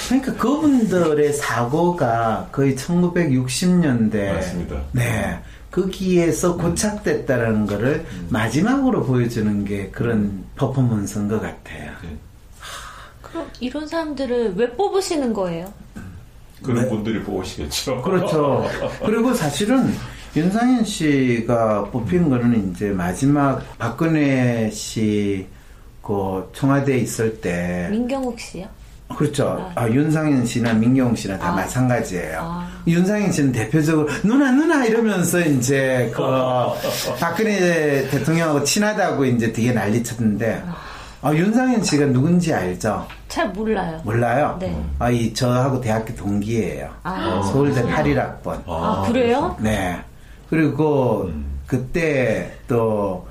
그러니까 그분들의 사고가 거의 1960년대 맞습니다. 네. 거기에서 고착됐다라는 거를 마지막으로 보여주는 게 그런 퍼포먼스인 것 같아요. 네. 그럼 이런 사람들을 왜 뽑으시는 거예요? 그런 네. 분들이 보시겠죠. 그렇죠. <laughs> 그리고 사실은 윤상현 씨가 뽑힌 거는 이제 마지막 박근혜 씨 그 청와대에 있을 때 민경욱 씨요? 그렇죠. 아, 윤상현 씨나 민경욱 씨나 다 아. 마찬가지예요. 아. 윤상현 씨는 대표적으로 누나 누나 이러면서 이제 그 <laughs> 박근혜 대통령하고 친하다고 이제 되게 난리쳤는데 아, 윤상현 씨가 누군지 알죠? 잘 몰라요. 몰라요? 네. 아, 이 저하고 대학교 동기예요. 아, 서울대 81학번. 아, 그래요? 네. 그리고 음. 그때 또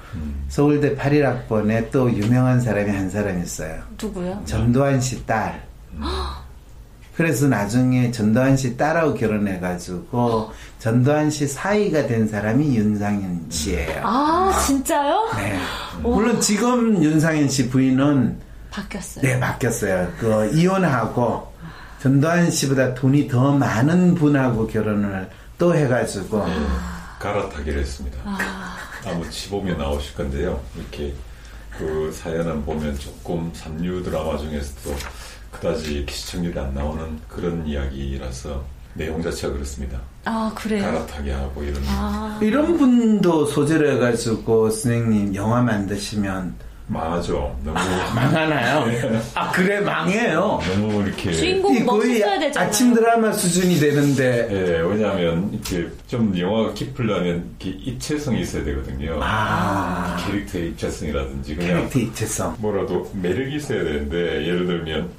서울대 81학번에 또 유명한 사람이 한 사람 있어요. 누구요? 전두환 씨 딸. <gasps> 그래서 나중에 전두환 씨 딸하고 결혼해가지고 <gasps> 전두환 씨 사이가 된 사람이 윤상현 씨예요. 아, 진짜요? 네. <gasps> 물론 지금 윤상현 씨 부인은 바뀌었어요. 네 바뀌었어요. 그 이혼하고 전두환 씨보다 돈이 더 많은 분하고 결혼을 또 해가지고 갈아타기를 했습니다. 아무 지보면 나오실 건데요. 이렇게 그 사연을 보면 조금 삼류 드라마 중에서도 그다지 시청률이 안 나오는 그런 이야기라서 내용 자체가 그렇습니다. 아, 그래요? 갈아타기 하고 이런 아, 이런 분도 소재로 해가지고 선생님 영화 만드시면 망하죠. 너무 망하나요? 아 그래 망해요. 너무 이렇게 주인공 이 거의 멋있어야 되잖아요. 아침 드라마 수준이 되는데 예, 왜냐하면 이렇게 좀 영화가 깊으려면 이렇게 입체성이 있어야 되거든요. 아 캐릭터의 입체성이라든지 그냥 캐릭터 입체성. 뭐라도 매력이 있어야 되는데 예를 들면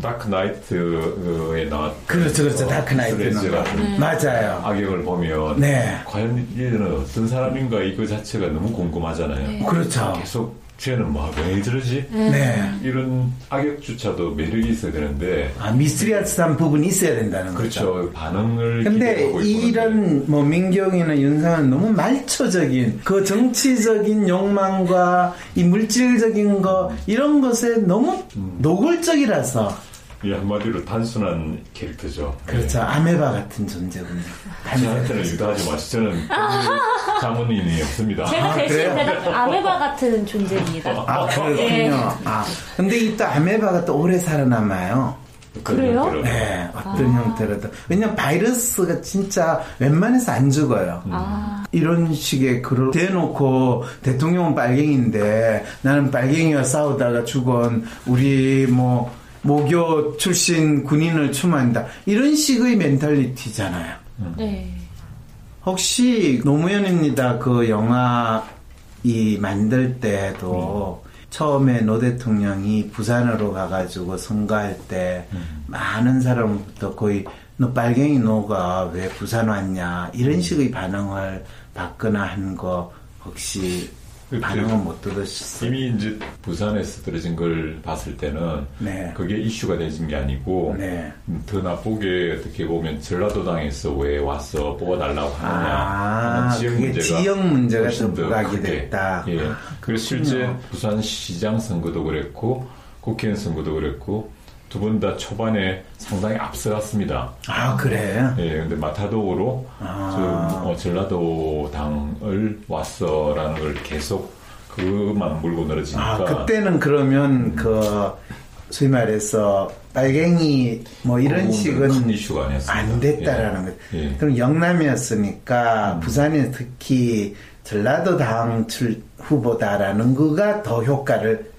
다크 나이트에 나왔 그렇죠 그렇죠 다크 나이트는 히스 레저라는 맞아요. 악역을 보면 네. 과연 얘는 어떤 사람인가 이거 자체가 너무 궁금하잖아요. 그렇죠. 계속 쟤는 뭐왜 저러지? 네. 이런 악역조차도 매력이 있어야 되는데 아 mysterious한 부분이 있어야 된다는 거죠. 그렇죠 반응을 근데 이런 뭐 민경욱이나 윤상현은 너무 말초적인 그 정치적인 욕망과 이 물질적인 거 이런 것에 너무 노골적이라서 이 한마디로 단순한 캐릭터죠. 그렇죠 아메바 같은 존재군요. 네. 저한테는 유도하지 마시죠. 저는 자문인이 없습니다. 제가 아, 대신 그래요? 대답 아메바 같은 존재입니다. 아 그렇군요. 네. 아 근데 이 또 아메바가 또 오래 살아남아요. 그래요? 네, 어떤 형태로도. 왜냐면 바이러스가 진짜 웬만해서 안 죽어요. 아, 이런 식의 글을 대놓고 대통령은 빨갱이인데 나는 빨갱이와 싸우다가 죽은 우리 뭐 모교 출신 군인을 추모한다. 이런 식의 mentality잖아요. 네. 혹시 노무현입니다. 그 영화 이 만들 때도 처음에 노 대통령이 부산으로 가가지고 선거할 때 많은 사람부터 거의 너 빨갱이 너가 왜 부산 왔냐 이런 식의 반응을 받거나 한 거 혹시. 반응을 못 들으셨어요? 이미 이제 부산에서 떨어진 걸 봤을 때는 네. 그게 이슈가 되진 게 아니고 네. 음, 더 나쁘게 어떻게 보면 전라도당에서 왜 왔어 뽑아달라고 하느냐 아, 지역 문제가 지역 문제가 훨씬 더더 부각이. 됐다. 예. 그래서 실제. 부산시장 선거도 그랬고 국회의원 선거도 그랬고 두 분 다 초반에 상당히 앞서갔습니다. 아 그래? 예, 근데 마타도로 아. 저, 어, 전라도 당을 왔어라는 걸 계속 그만 물고 늘어지니까 아, 그때는 그러면 그 소위 말해서 빨갱이 뭐 이런 그 식은 큰 이슈가 아니었습니다. 안 됐다라는 예. 거죠. 예. 그럼 영남이었으니까 부산에 특히 전라도 당 출 후보다라는 거가 더 효과를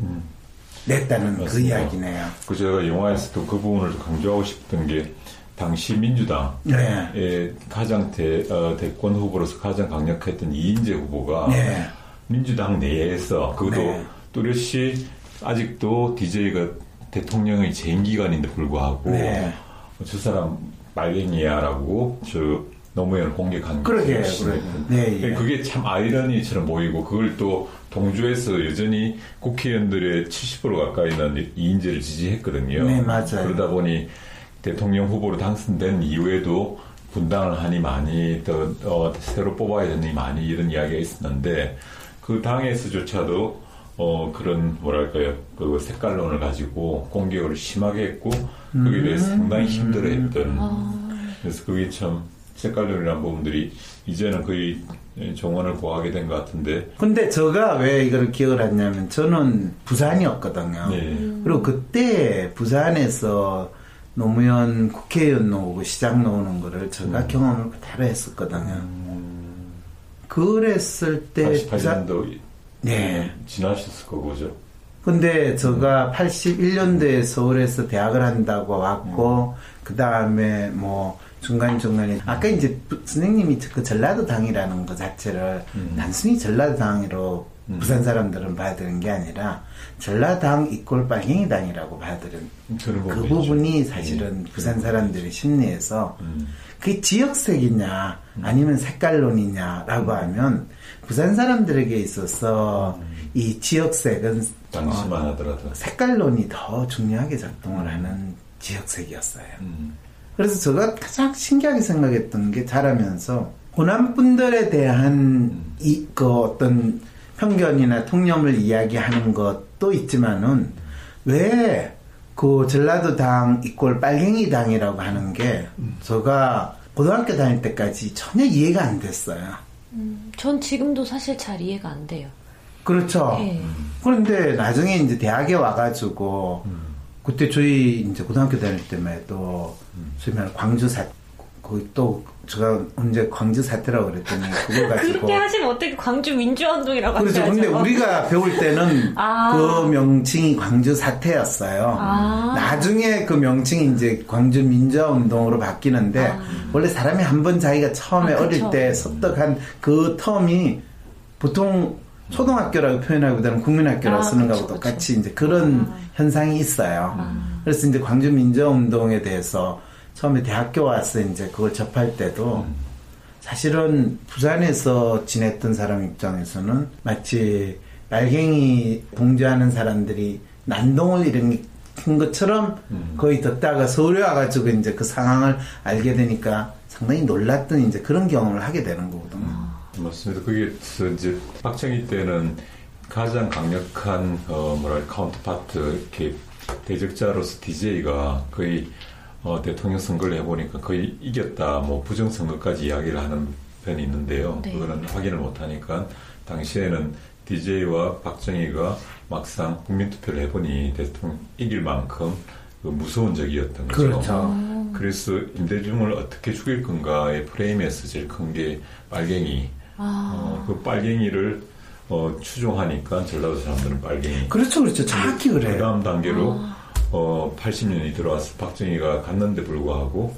냈다는 그 음. 맞습니다. 이야기네요. 그 제가 영화에서도 그 부분을 강조하고 싶던 게 당시 민주당의 네. 가장 대, 어, 대권 후보로서 가장 강력했던 이인재 후보가 네. 민주당 내에서 그것도 네. 뚜렷이 아직도 DJ가 대통령의 재임 기간인데 불구하고 네. 저 사람 말갱이야라고 저 노무현을 공격한 그러게, 그러게. 네, 예. 그게 참 아이러니처럼 보이고 그걸 또 동조해서 여전히 국회의원들의 70% 가까이는 이인재를 지지했거든요. 네, 맞아요. 그러다 보니 대통령 후보로 당선된 이후에도 분당을 하니 많이 더 어, 새로 뽑아야 되니 많이 이런 이야기가 있었는데 그 당에서조차도 어 그런 뭐랄까요 그 색깔론을 가지고 공격을 심하게 했고 거기에 대해서 상당히 힘들어했던 그래서 그게 참 색깔론이라는 부분들이 이제는 거의 종언을 고하게 된 것 같은데 근데 제가 왜 이걸 기억을 했냐면 저는 부산이었거든요. 네. 그리고 그때 부산에서 노무현 국회의원 나오고 시장 나오는 거를 제가 경험을 그대로 했었거든요. 그랬을 때 부산 88년도 네. 지나셨을 거고 그죠? 근데 제가 81년도에 서울에서 대학을 한다고 왔고 그 다음에 뭐 중간 중간에 아까 이제 부- 선생님이 그 전라도 당이라는 것 자체를 단순히 전라도 당으로 부산 사람들은 봐야 되는 게 아니라 전라당 이꼴 빨갱이 당이라고 봐야 되는 그 부분이 있죠. 사실은 음. 부산 사람들의 심리에서 음. 그게 지역색이냐 아니면 색깔론이냐라고 하면 부산 사람들에게 있어서 이 지역색은 당시만 어, 하더라도 색깔론이 더 중요하게 작동을 하는 지역색이었어요. 음. 그래서 제가 가장 신기하게 생각했던 게 자라면서 호남 분들에 대한 이 그 어떤 편견이나 통념을 이야기하는 것도 있지만은 왜 그 전라도 당 이꼴 빨갱이 당이라고 하는 게 제가 고등학교 다닐 때까지 전혀 이해가 안 됐어요. 음, 전 지금도 사실 잘 이해가 안 돼요. 그렇죠. 예. 그런데 나중에 이제 대학에 와가지고 그때 저희 이제 고등학교 다닐 때만 해도 소위 말하는 광주 사 거기 또 제가 언제 광주 사태라고 그랬더니 그걸 <laughs> 가지고 그렇게 하시면 어떻게 광주 민주화운동이라고 그렇죠. 하셔야죠. 근데 우리가 배울 때는 아. 그 명칭이 광주 사태였어요. 아. 나중에 그 명칭이 이제 광주 민주화운동으로 바뀌는데 원래 사람이 한 번 자기가 처음에 아. 어릴 때 섭득한 그 텀이 보통 초등학교라고 표현하기보다는 국민학교라고 아, 쓰는 그쵸. 똑같이 이제 그런 현상이 있어요. 그래서 이제 광주 민주화운동에 대해서 처음에 대학교 와서 이제 그걸 접할 때도 사실은 부산에서 지냈던 사람 입장에서는 마치 빨갱이 동조하는 사람들이 난동을 일으킨 것처럼 거의 듣다가 서울에 와가지고 이제 그 상황을 알게 되니까 상당히 놀랐던 이제 그런 경험을 하게 되는 거거든요. 맞습니다. 그게 저 이제 박정희 때는 가장 강력한 어 뭐랄 counterpart 이렇게 대적자로서 DJ가 거의 어, 대통령 선거를 해보니까 거의 이겼다, 뭐 부정선거까지 이야기를 하는 편이 있는데요. 네. 그거는 확인을 못하니까 당시에는 DJ와 박정희가 막상 국민투표를 해보니 대통령 이길 만큼 그 무서운 적이었던 거죠. 그렇죠. 그래서 임대중을 어떻게 죽일 건가의 프레임에서 제일 큰게 빨갱이. 어, 그 빨갱이를 어, 추종하니까 전라도 사람들은 빨갱이. 그렇죠, 그렇죠. 정확히 그 그래요. 다음 단계로 어, 80년이 들어와서 박정희가 갔는데 불구하고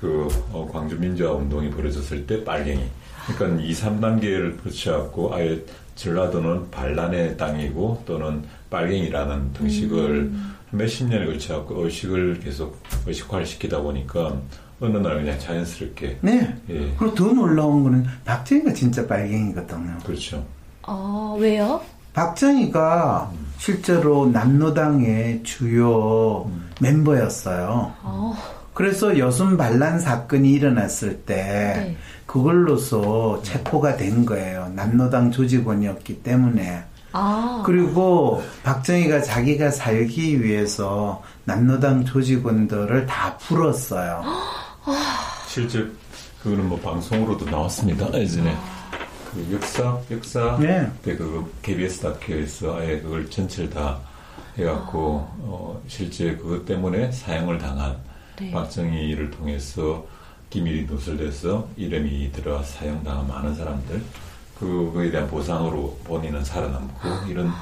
그 어, 광주 민주화 운동이 벌어졌을 때 빨갱이. 그러니까 2, 3단계를 거쳐갖고 아예 전라도는 반란의 땅이고 또는 빨갱이라는 등식을 몇십 년을 걸쳐갖고 의식을 계속 의식화를 시키다 보니까 어느 날 그냥 자연스럽게 네. 예 그리고 더 놀라운 거는 박정희가 진짜 빨갱이거든요. 그렇죠. 아, 왜요? 박정희가 실제로 남노당의 주요 멤버였어요. 아, 그래서 여순 반란 사건이 일어났을 때 네. 그걸로서 체포가 된 거예요. 남노당 조직원이었기 때문에. 아, 그리고 박정희가 자기가 살기 위해서 남노당 조직원들을 다 풀었어요. 실제 그거는 뭐 방송으로도 나왔습니다. 예전에 그 역사 역사 네. 때그 KBS 다큐에서 아예 그걸 전체를 다 해갖고 어, 실제 그것 때문에 사형을 당한 네. 박정희를 통해서 기밀이 누설돼서 이름이 들어 사형당한 많은 사람들 그거에 대한 보상으로 본인은 살아남고 이런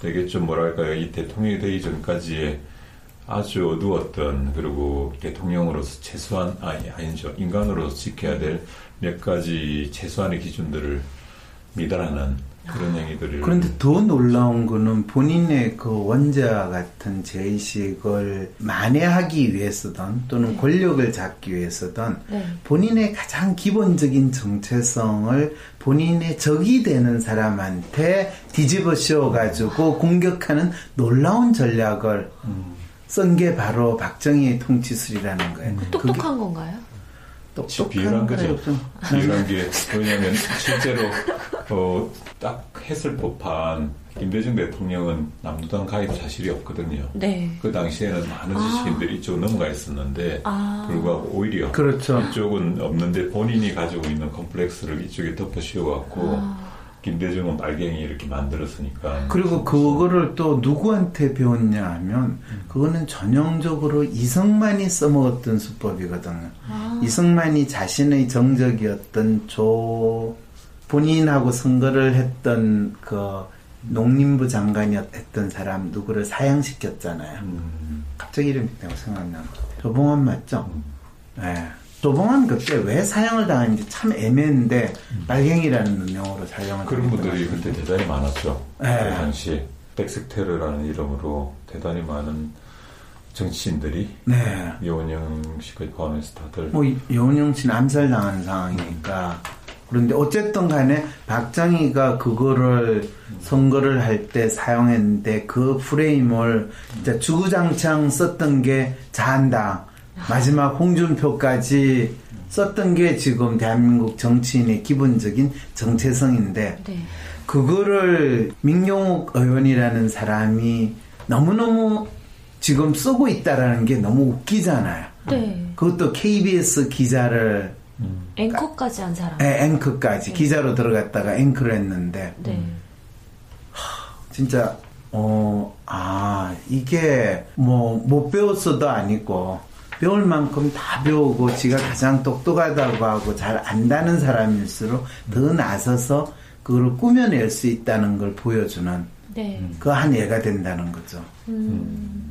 되게 좀 뭐랄까요 이 대통령이 되기 전까지의 아주 어두웠던 그리고 대통령으로서 최소한 아니 아니죠. 인간으로서 지켜야 될 몇 가지 최소한의 기준들을 미달하는 그런 행위들을 그런데 더 놀라운 거는 본인의 그 원자와 같은 죄의식을 만회하기 위해서든 또는 권력을 잡기 위해서든 네. 본인의 가장 기본적인 정체성을 본인의 적이 되는 사람한테 뒤집어 씌워가지고 공격하는 놀라운 전략을 쓴 게 바로 박정희의 통치술이라는 거예요. 그 똑똑한 건가요? 비열한 거죠. 비열한 게 왜냐하면 실제로 어, 딱 했을 법한 김대중 대통령은 남도당 가입 사실이 없거든요. 네. 그 당시에는 많은 아. 지식인들이 이쪽으로 넘어가 있었는데 아. 불구하고 오히려 그렇죠. 이쪽은 없는데 본인이 가지고 있는 컴플렉스를 이쪽에 덮어 씌워갖고 아. 김대중은 빨갱이 이렇게 만들었으니까 그리고 그거를 또 누구한테 배웠냐 하면 그거는 전형적으로 이승만이 써먹었던 수법이거든요. 아. 이승만이 자신의 정적이었던 조 본인하고 선거를 했던 그 농림부 장관이었던 사람 누구를 사양시켰잖아요. 음, 갑자기 이름이 거. 조봉환 맞죠? 음. 네. 조봉환 그때 왜 사형을 당했는지 참 애매한데 빨갱이라는 명으로 사형을 그런 분들이. 그때 대단히 많았죠. 네. 그 당시에 백색 테러라는 이름으로 대단히 많은 정치인들이 네. 이원영 씨까지 포함해서 다들 뭐 여운영 씨는 암살당한 상황이니까 그런데 어쨌든 간에 박정희가 그거를 선거를 할 때 사용했는데 그 프레임을 진짜 주구장창 썼던 게 자한당 마지막 홍준표까지 썼던 게 지금 대한민국 정치인의 기본적인 정체성인데 네. 그거를 민경욱 의원이라는 사람이 너무너무 지금 쓰고 있다라는 게 너무 웃기잖아요. 네. 그것도 KBS 기자를 앵커까지 한 사람. 에, 앵커까지 기자로 들어갔다가 앵커를 했는데 네. 진짜 어, 아, 이게 뭐 못 배웠어도 아니고 배울 만큼 다 배우고 지가 가장 똑똑하다고 하고 잘 안다는 사람일수록 더 나서서 그걸 꾸며낼 수 있다는 걸 보여주는 네. 그한 예가 된다는 거죠. 음.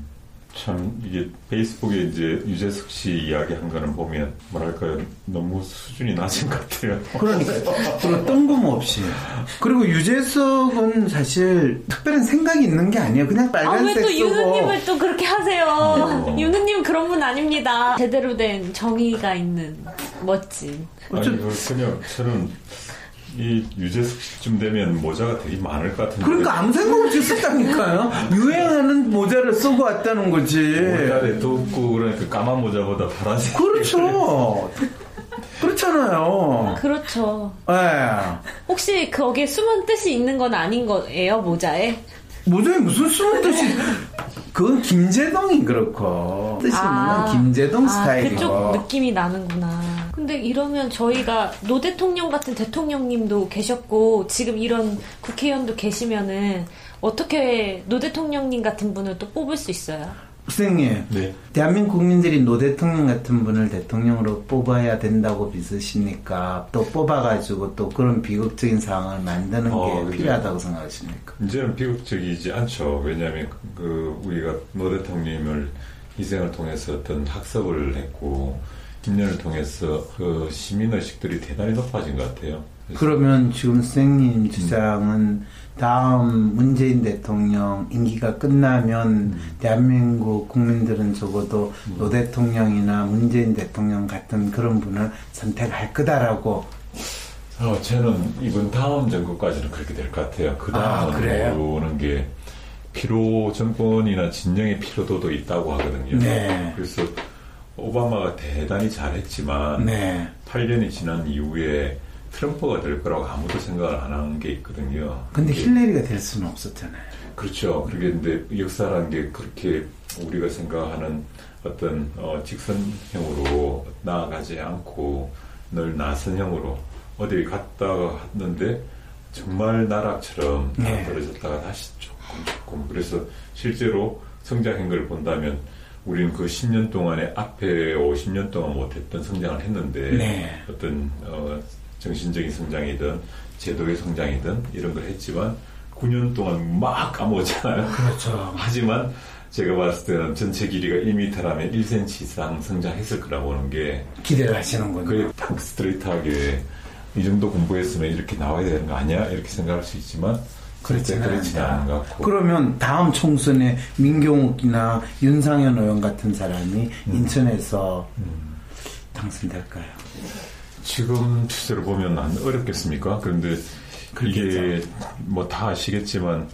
참 이게 페이스북에 이제 유재석 씨 이야기 한 거는 보면 뭐랄까요 너무 수준이 낮은 것 같아요. 그러니까 뜬금없이 그리고 유재석은 사실 특별한 생각이 있는 게 아니에요. 그냥 아, 빨간색 왜또 쓰고 윤우님을 또 그렇게 하세요? 어. 윤우님 그런 분 아닙니다. 제대로 된 정의가 있는 멋진. 아니 그 그냥 저는 이 유재석 씨쯤 되면 모자가 되게 많을 것 같은데 그러니까 아무 생각 없이 썼다니까요. 유행하는 모자를 쓰고 왔다는 거지. 모자에 덥고 그러니까 까만 모자보다 파란색 그렇죠. <laughs> 그렇잖아요. 그렇죠. 예. 혹시 거기에 숨은 뜻이 있는 건 아닌 거예요, 모자에? 모자에 무슨 숨은 뜻이 그건 김재동이 그렇고 뜻이 있는 김재동 아, 스타일이고 그쪽 느낌이 나는구나. 근데 이러면 저희가 노 대통령 같은 대통령님도 계셨고 지금 이런 국회의원도 계시면은 어떻게 노 대통령님 같은 분을 또 뽑을 수 있어요? 선생님 네. 대한민국 국민들이 노 대통령 같은 분을 대통령으로 뽑아야 된다고 믿으십니까? 또 뽑아가지고 또 그런 비극적인 상황을 만드는 어, 게 그죠. 필요하다고 생각하십니까? 이제는 비극적이지 않죠. 왜냐하면 그 우리가 노 대통령을 희생을 통해서 어떤 학습을 했고 10년을 통해서 그 시민의식들이 대단히 높아진 것 같아요. 그러면 지금 선생님 주장은 다음 문재인 대통령 임기가 끝나면 대한민국 국민들은 적어도 노 대통령이나 문재인 대통령 같은 그런 분을 선택할 거다라고 어, 저는 이번 다음 정권까지는 그렇게 될 것 같아요. 그 아, 다음은 그래요? 모르는 게 피로 정권이나 진영의 피로도도 있다고 하거든요. 네. 그래서 오바마가 대단히 잘했지만 네. 8년이 지난 이후에 트럼프가 될 거라고 아무도 생각을 안 한 게 있거든요. 근데 힐러리가 될 수는 없었잖아요. 그렇죠. 그게 근데 역사라는 게 그렇게 우리가 생각하는 어떤 어, 직선형으로 나아가지 않고 늘 나선형으로 어디 갔다가 왔는데 정말 나락처럼 다 네. 떨어졌다가 다시 조금 조금 그래서 실제로 성장한 걸 본다면 우리는 그 10년 동안에 앞에 50년 동안 못했던 성장을 했는데 네. 어떤 어, 정신적인 성장이든 제도의 성장이든 이런 걸 했지만 9년 동안 막 까먹었잖아요. 그렇죠. <laughs> 하지만 제가 봤을 때는 전체 길이가 1m라면 1cm 이상 성장했을 거라고 보는 게 기대를 하시는군요. 그게 딱 스트레이트하게 이 정도 공부했으면 이렇게 나와야 되는 거 아니야? 이렇게 생각할 수 있지만 것 같고 그러면 다음 총선에 민경욱이나 윤상현 의원 같은 사람이 음. 인천에서 당선될까요? 지금 추세로 보면 안 어렵겠습니까? 그런데 이게 그렇겠죠. 뭐다 아시겠지만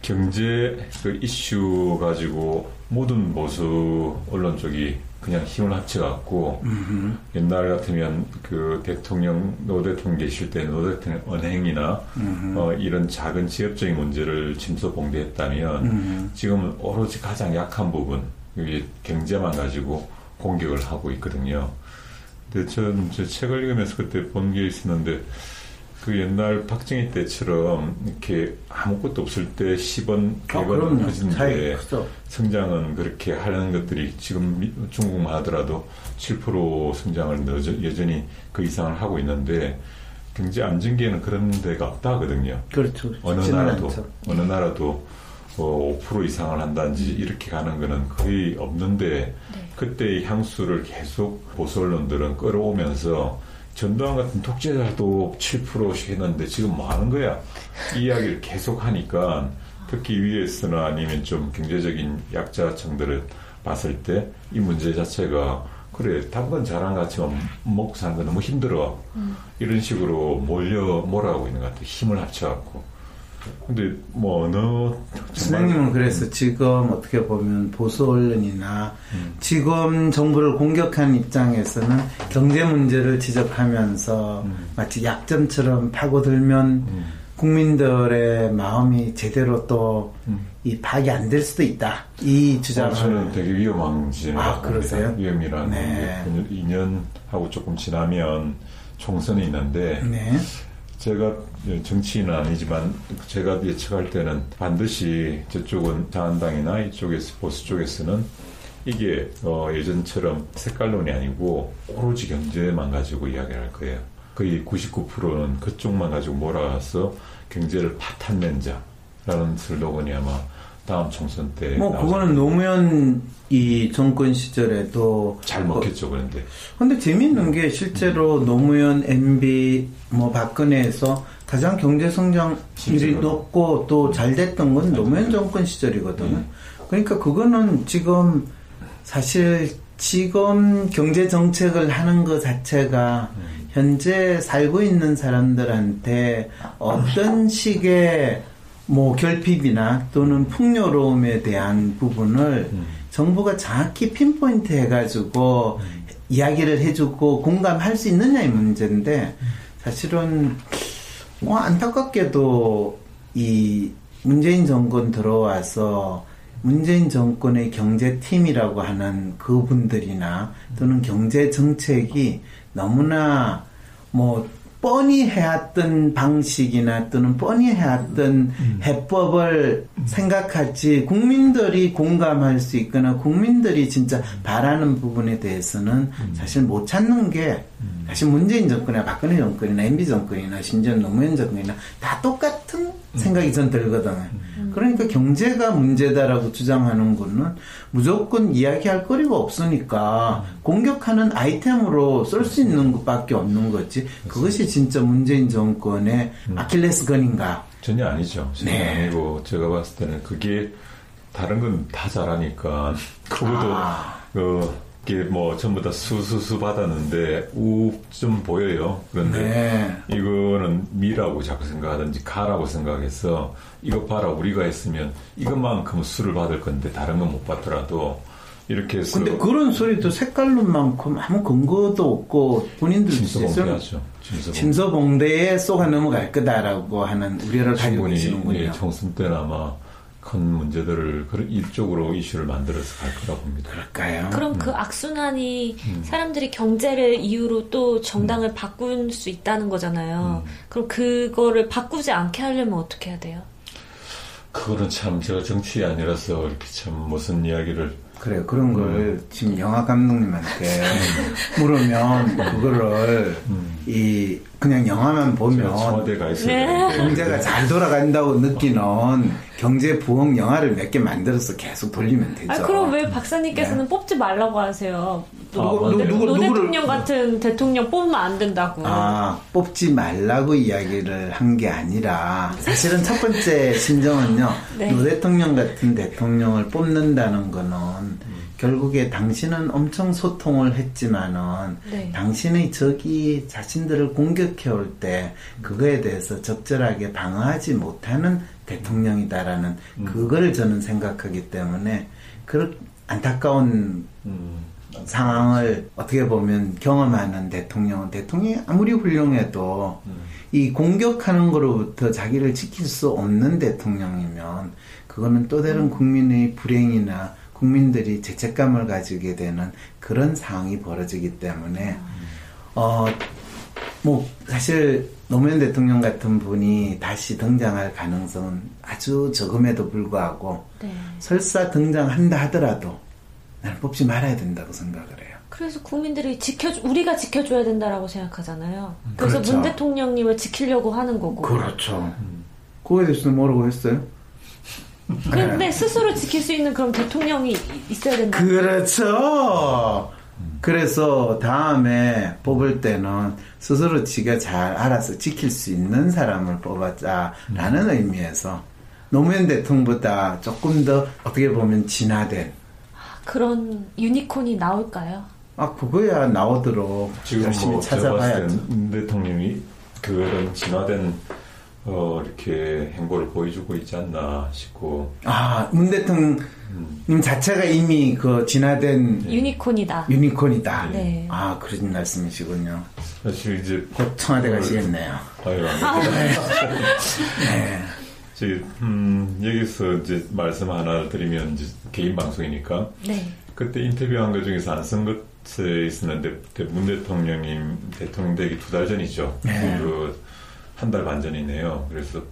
경제 그 이슈 가지고 모든 보수 언론 쪽이 그냥 힘을 합쳐갖고 음흠. 옛날 같으면 그 대통령 노 대통령 계실 때 노 대통령 언행이나 어, 이런 작은 지역적인 문제를 침소봉대했다면 음. 지금은 오로지 가장 약한 부분 여기 경제만 가지고 공격을 하고 있거든요. 근데 전제 책을 읽으면서 그때 본 게 있었는데 그 옛날 박정희 때처럼 이렇게 아무것도 없을 때 10원, 아, 100원 그럼요. 커지는데. 성장은 그렇게 하려는 것들이 지금 미- 중국만 하더라도 7% 성장을 여전- 여전히 그 이상을 하고 있는데 경제 안정기에는 그런 데가 없다거든요. 그렇죠. 어느 나라도 않죠. 어느 나라도 어, 5% 이상을 한다든지 이렇게 가는 거는 거의 없는데 그때의 향수를 계속 보수 언론들은 끌어오면서 전두환 같은 독재자도 7%씩 했는데 지금 뭐 하는 거야? 이 이야기를 계속 하니까 특히 위에서나 아니면 좀 경제적인 약자층들을 봤을 때 이 문제 자체가 그래 당근 자랑 같이만 먹고 사는 거 너무 힘들어. 이런 식으로 몰려 몰아오고 있는 것 같아 힘을 합쳐갖고 근데 뭐 어느 선생님은 그래서 지금 어떻게 보면 보수 언론이나 음. 지금 정부를 공격하는 입장에서는 경제 문제를 지적하면서 음. 마치 약점처럼 파고들면 국민들의 마음이 제대로 또 이 파악이 안 될 수도 있다. 이 주장을 음. 저는 되게 위험한 지점이라고 아, 그러세요? 위험이라는 네. 게 2년하고 조금 지나면 총선이 있는데 네. 제가 정치인은 아니지만 제가 예측할 때는 반드시 저쪽은 자한당이나 이쪽에서 보수 쪽에서는 이게 어, 예전처럼 색깔론이 아니고 오로지 경제만 가지고 이야기를 할 거예요. 거의 99%는 그쪽만 가지고 몰아가서 경제를 파탄낸 자라는 슬로건이 아마 다음 총선 때 뭐 그거는 노무현 이 정권 시절에도 잘 먹혔죠 그런데 근데 재밌는 게 실제로 노무현, MB, 뭐 박근혜에서 가장 경제 성장률이. 높고 또 잘 됐던 건 노무현 정권 시절이거든요. 음. 그러니까 그거는 지금 사실 지금 경제 정책을 하는 것 자체가 음. 현재 살고 있는 사람들한테 어떤 식의 뭐 결핍이나 또는 풍요로움에 대한 부분을 음. 정부가 정확히 핀포인트 해가지고 이야기를 해주고 공감할 수 있느냐의 문제인데 사실은 뭐 안타깝게도 이 문재인 정권 들어와서 문재인 정권의 경제팀이라고 하는 그분들이나 또는 경제 정책이 너무나 뭐 뻔히 해왔던 방식이나 또는 뻔히 해왔던 해법을 생각하지 국민들이 공감할 수 있거나 국민들이 진짜 바라는 부분에 대해서는 사실 못 찾는 게 사실 문재인 정권이나 박근혜 정권이나 MB 정권이나 심지어 노무현 정권이나 다 똑같은 생각이 전 들거든요. 그러니까 경제가 문제다라고 주장하는 거는 무조건 이야기할 거리가 없으니까 공격하는 아이템으로 쓸 수 있는 것밖에 없는 거지. 그것이 진짜 문재인 정권의 아킬레스건인가? 전혀 아니죠. 전혀 네. 아니고 제가 봤을 때는 그게 다른 건 다 잘하니까 그것도 아. 그 이게 뭐 전부 다 수수수 받았는데 우좀 보여요. 그런데 네. 이거는 미라고 자꾸 생각하든지 가라고 생각해서 이거 봐라 우리가 했으면 이것만큼 수를 받을 건데 다른 건 못 받더라도 이렇게 해서 근데 그런 소리도 색깔론만큼 아무 근거도 없고 본인들 침소봉대하죠. 침소봉대. 침소봉대에 쏘가 넘어갈 거다라고 하는 우려를 가지고 계시는군요. 예, 총선 때는 아마 큰 문제들을 그런 이쪽으로 이슈를 만들어서 갈 거라고 봅니다. 그럴까요? 그럼 그 악순환이 사람들이 경제를 이유로 또 정당을 바꿀 수 있다는 거잖아요. 그럼 그거를 바꾸지 않게 하려면 어떻게 해야 돼요? 그거는 참 제가 정치이 아니라서 이렇게 참 무슨 이야기를 그래요. 그런 걸 지금 영화 감독님한테 <laughs> 물으면 그거를 이 그냥 영화만 보면 청와대 가 있어야 네. 경제가 잘 돌아간다고 느끼는 경제 부흥 영화를 몇 개 만들어서 계속 돌리면 되죠. 아, 그럼 왜 박사님께서는 뽑지 말라고 하세요? 아, 노, 누구- 대통령 같은 대통령 뽑으면 안 된다고. 아, 뽑지 말라고 이야기를 한 게 아니라 사실은 첫 번째 심정은요. <laughs> 네. 노 대통령 같은 대통령을 뽑는다는 거는 결국에 당신은 엄청 소통을 했지만은 네. 당신의 적이 자신들을 공격해 올 때 그거에 대해서 적절하게 방어하지 못하는 대통령이다라는 음. 그거를 저는 생각하기 때문에 그런 안타까운 음. 상황을 어떻게 보면 경험하는 대통령은 대통령이 아무리 훌륭해도 음. 이 공격하는 거로부터 자기를 지킬 수 없는 대통령이면 그거는 또 다른 국민의 불행이나 국민들이 죄책감을 가지게 되는 그런 상황이 벌어지기 때문에 어 뭐 사실 노무현 대통령 같은 분이 다시 등장할 가능성은 아주 적음에도 불구하고 네. 설사 등장한다 하더라도 나는 뽑지 말아야 된다고 생각을 해요. 그래서 국민들이 지켜 우리가 지켜줘야 된다라고 생각하잖아요. 그래서 그렇죠. 문 대통령님을 지키려고 하는 거고. 그렇죠. 그거에 대해서는 뭐라고 했어요? 근데 스스로 지킬 수 있는 그런 대통령이 있어야 된다. 그렇죠. 그래서 다음에 뽑을 때는 스스로 지가 잘 알아서 지킬 수 있는 사람을 뽑았자라는 의미에서 노무현 대통령보다 조금 더 어떻게 보면 진화된 그런 유니콘이 나올까요? 아 그거야 나오도록 지금 열심히 뭐 찾아봐야죠. 대통령이 그런 진화된 어, 이렇게 행보를 보여주고 있지 않나 싶고 아, 문 대통령 님 자체가 이미 그 진화된 유니콘이다. 유니콘이다. 네. 아, 그런 말씀이시군요. 사실 이제 곧 청와대 가시겠네요. 아유, 네. <laughs> 저기 음, 여기서 이제 말씀 하나 드리면 이제 개인 방송이니까 네. 그때 인터뷰한 것 중에서 안성것에 있었는데 그문 대통령님 대통령 되기 두 달 전이죠. 네. 그 한 달 반 전이네요. 그래서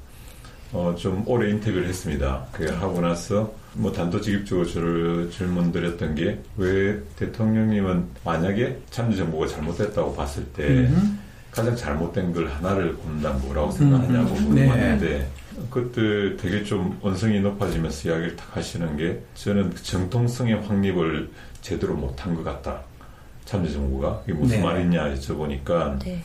어, 좀 오래 인터뷰를 했습니다. 그 하고 나서 뭐 단도직입적으로 저를 질문 드렸던 게 왜 대통령님은 만약에 참여정부가 잘못됐다고 봤을 때 음. 가장 잘못된 걸 하나를 꼽는다면 뭐라고 생각하냐고 음. 물어봤는데 그때 되게 좀 언성이 높아지면서 이야기를 탁 하시는 게 저는 그 정통성의 확립을 제대로 못한 것 같다. 참여정부가 이게 무슨 네. 말이냐 여쭤보니까 네.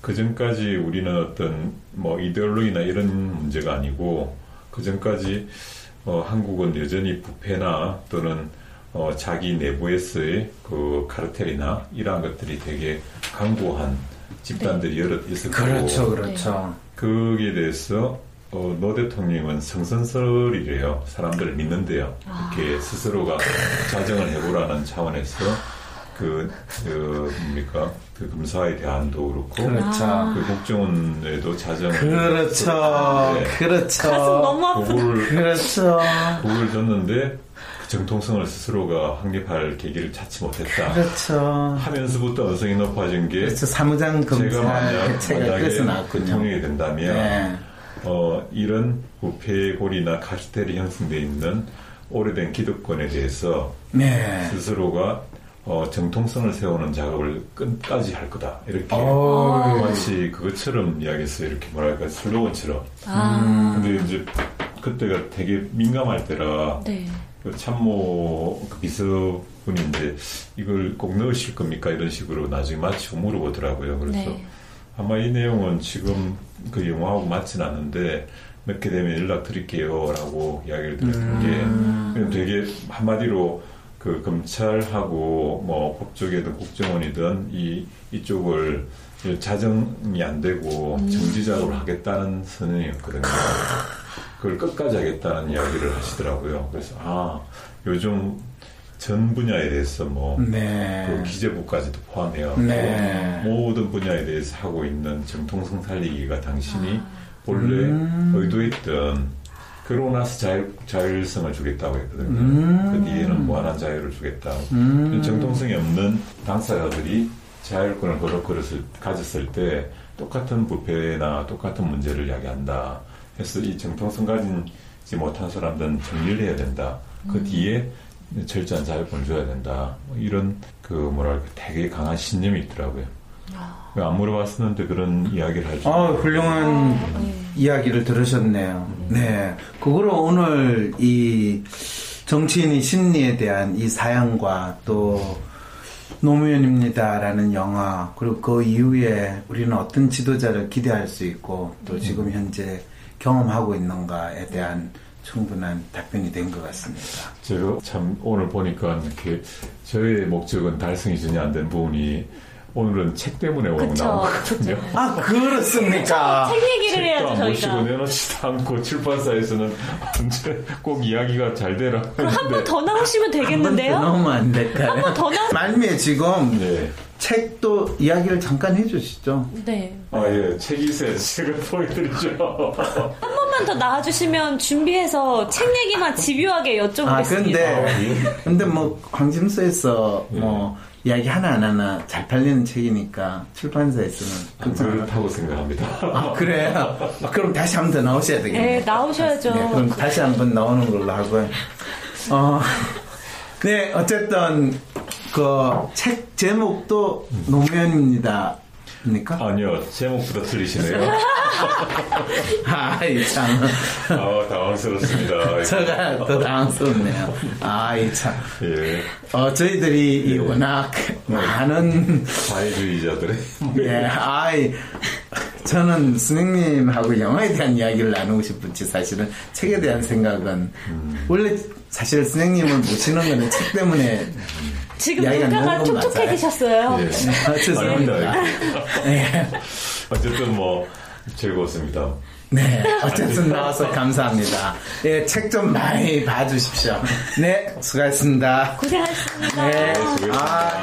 그 전까지 우리는 어떤 뭐 이데올로기나 이런 문제가 아니고 그 전까지 어, 한국은 여전히 부패나 또는 어, 자기 내부에서의 그 카르텔이나 이러한 것들이 되게 강고한 집단들이 여럿 있었고 그렇죠, 그렇죠. 거기에 대해서 어, 노 대통령은 성선설이래요. 사람들을 믿는데요. 이렇게 스스로가 자정을 해보라는 차원에서 그, 그 뭡니까 그 검사의 대안도 그렇고 그렇죠. 아. 그 국정원에도 자정을 그렇죠. 네. 그렇죠. 가슴 너무 아프다. 그걸 그렇죠. 그걸 줬는데 그 정통성을 스스로가 확립할 계기를 찾지 못했다. 그렇죠. 하면서부터 언성이 높아진 게 그렇죠. 사무장 제가 검사 만약 해체가 만약에 그래서 나왔군요. 대통령이 된다면 네. 어, 이런 부패골이나 카르텔이 형성돼 있는 오래된 기득권에 대해서 네. 스스로가 어, 정통성을 세우는 작업을 끝까지 할 거다. 이렇게 어, 마치 그것처럼 이야기했어요. 이렇게 뭐랄까 슬로건처럼. 아. 근데 이제 그때가 되게 민감할 때라 네. 그 참모 그 비서분인데 이걸 꼭 넣으실 겁니까? 이런 식으로 나중에 마치 물어보더라고요. 그래서 네. 아마 이 내용은 지금 그 영화하고 맞진 않는데 넣게 되면 연락 드릴게요. 라고 이야기를 드렸던 게 그냥 되게 한마디로 그 검찰하고 뭐 법조계든 국정원이든 이, 이쪽을 자정이 안 되고 정지 작업을 하겠다는 선언이었거든요. 그걸 끝까지 하겠다는 이야기를 하시더라고요. 그래서 아 요즘 전 분야에 대해서 뭐 네. 그 기재부까지도 포함해요. 네. 모든 분야에 대해서 하고 있는 정통성 살리기가 당신이 아. 본래 음. 의도했던 그러고 나서 자율, 자율성을 주겠다고 했거든요. 음. 그 뒤에는 무한한 자유를 주겠다. 음. 정통성이 없는 당사자들이 자율권을 그릇그릇을 가졌을 때 똑같은 부패나 똑같은 문제를 이야기한다. 해서 이 정통성 가지지 못한 사람들은 정리를 해야 된다. 그 뒤에 철저한 자율권을 줘야 된다. 뭐 이런 그 뭐랄까 되게 강한 신념이 있더라고요. 안 물어봤었는데 그런 이야기를 할 줄. 아, 훌륭한 아, 네. 이야기를 들으셨네요. 네. 그거로 오늘 이 정치인의 심리에 대한 이 사연과 또 노무현입니다라는 영화 그리고 그 이후에 우리는 어떤 지도자를 기대할 수 있고 또 지금 현재 경험하고 있는가에 대한 충분한 답변이 된 것 같습니다. 제가 참 오늘 보니까 이렇게 저의 목적은 달성이 전혀 안 된 부분이 오늘은 책 때문에 그쵸, 나오거든요. 아 그렇습니까? 책 얘기를 해야죠 책도 안 보시고 저희가. 내놓지도 않고 출판사에서는 언제 꼭 이야기가 잘 되라. 그럼 한번 더 나오시면 한번 더 되겠는데요? 나오면 안 될까요? 한 번 더 나오. 말미에 지금 네. 책도 이야기를 잠깐 해주시죠. 네. 아, 예. 책이세 책을 보여드리죠. 한 번만 더 나와주시면 준비해서 책 얘기만 집요하게 여쭤보겠습니다. 아 근데 아, 예. 근데 뭐 광심소에서 뭐 이야기 하나 안 하나 잘 팔리는 책이니까 출판사에서는 안. 그렇다고 생각합니다. 아 그래요? 아, 그럼 다시 한 번 더 나오셔야 되겠네요. 네, 나오셔야죠. 네, 그럼 다시 한 번 나오는 걸로 하고요. 어, 네, 어쨌든 그 책 제목도 노무현입니다. 입니까? 아니요. 제목부터 틀리시네요. <laughs> 아이 참, 아, 당황스럽습니다. <laughs> 제가 더 당황스럽네요. 아이 참, 예. 어 저희들이 이 워낙 많은 사회주의자들의. 예, 아이 저는 선생님하고 영화에 대한 이야기를 나누고 싶은지 사실은 책에 대한 생각은 원래 사실 선생님을 모시는 거는 책 때문에 지금 이야기가 눈가가. 촉촉해지셨어요. 예. 아, 죄송합니다. 예. <laughs> 어쨌든 뭐, 즐거웠습니다. 네, 어쨌든 나와서 감사합니다. 예, 책좀 많이 봐주십시오. 네, 수고하셨습니다. 고생하셨습니다. 네, 수고했습니다. 아,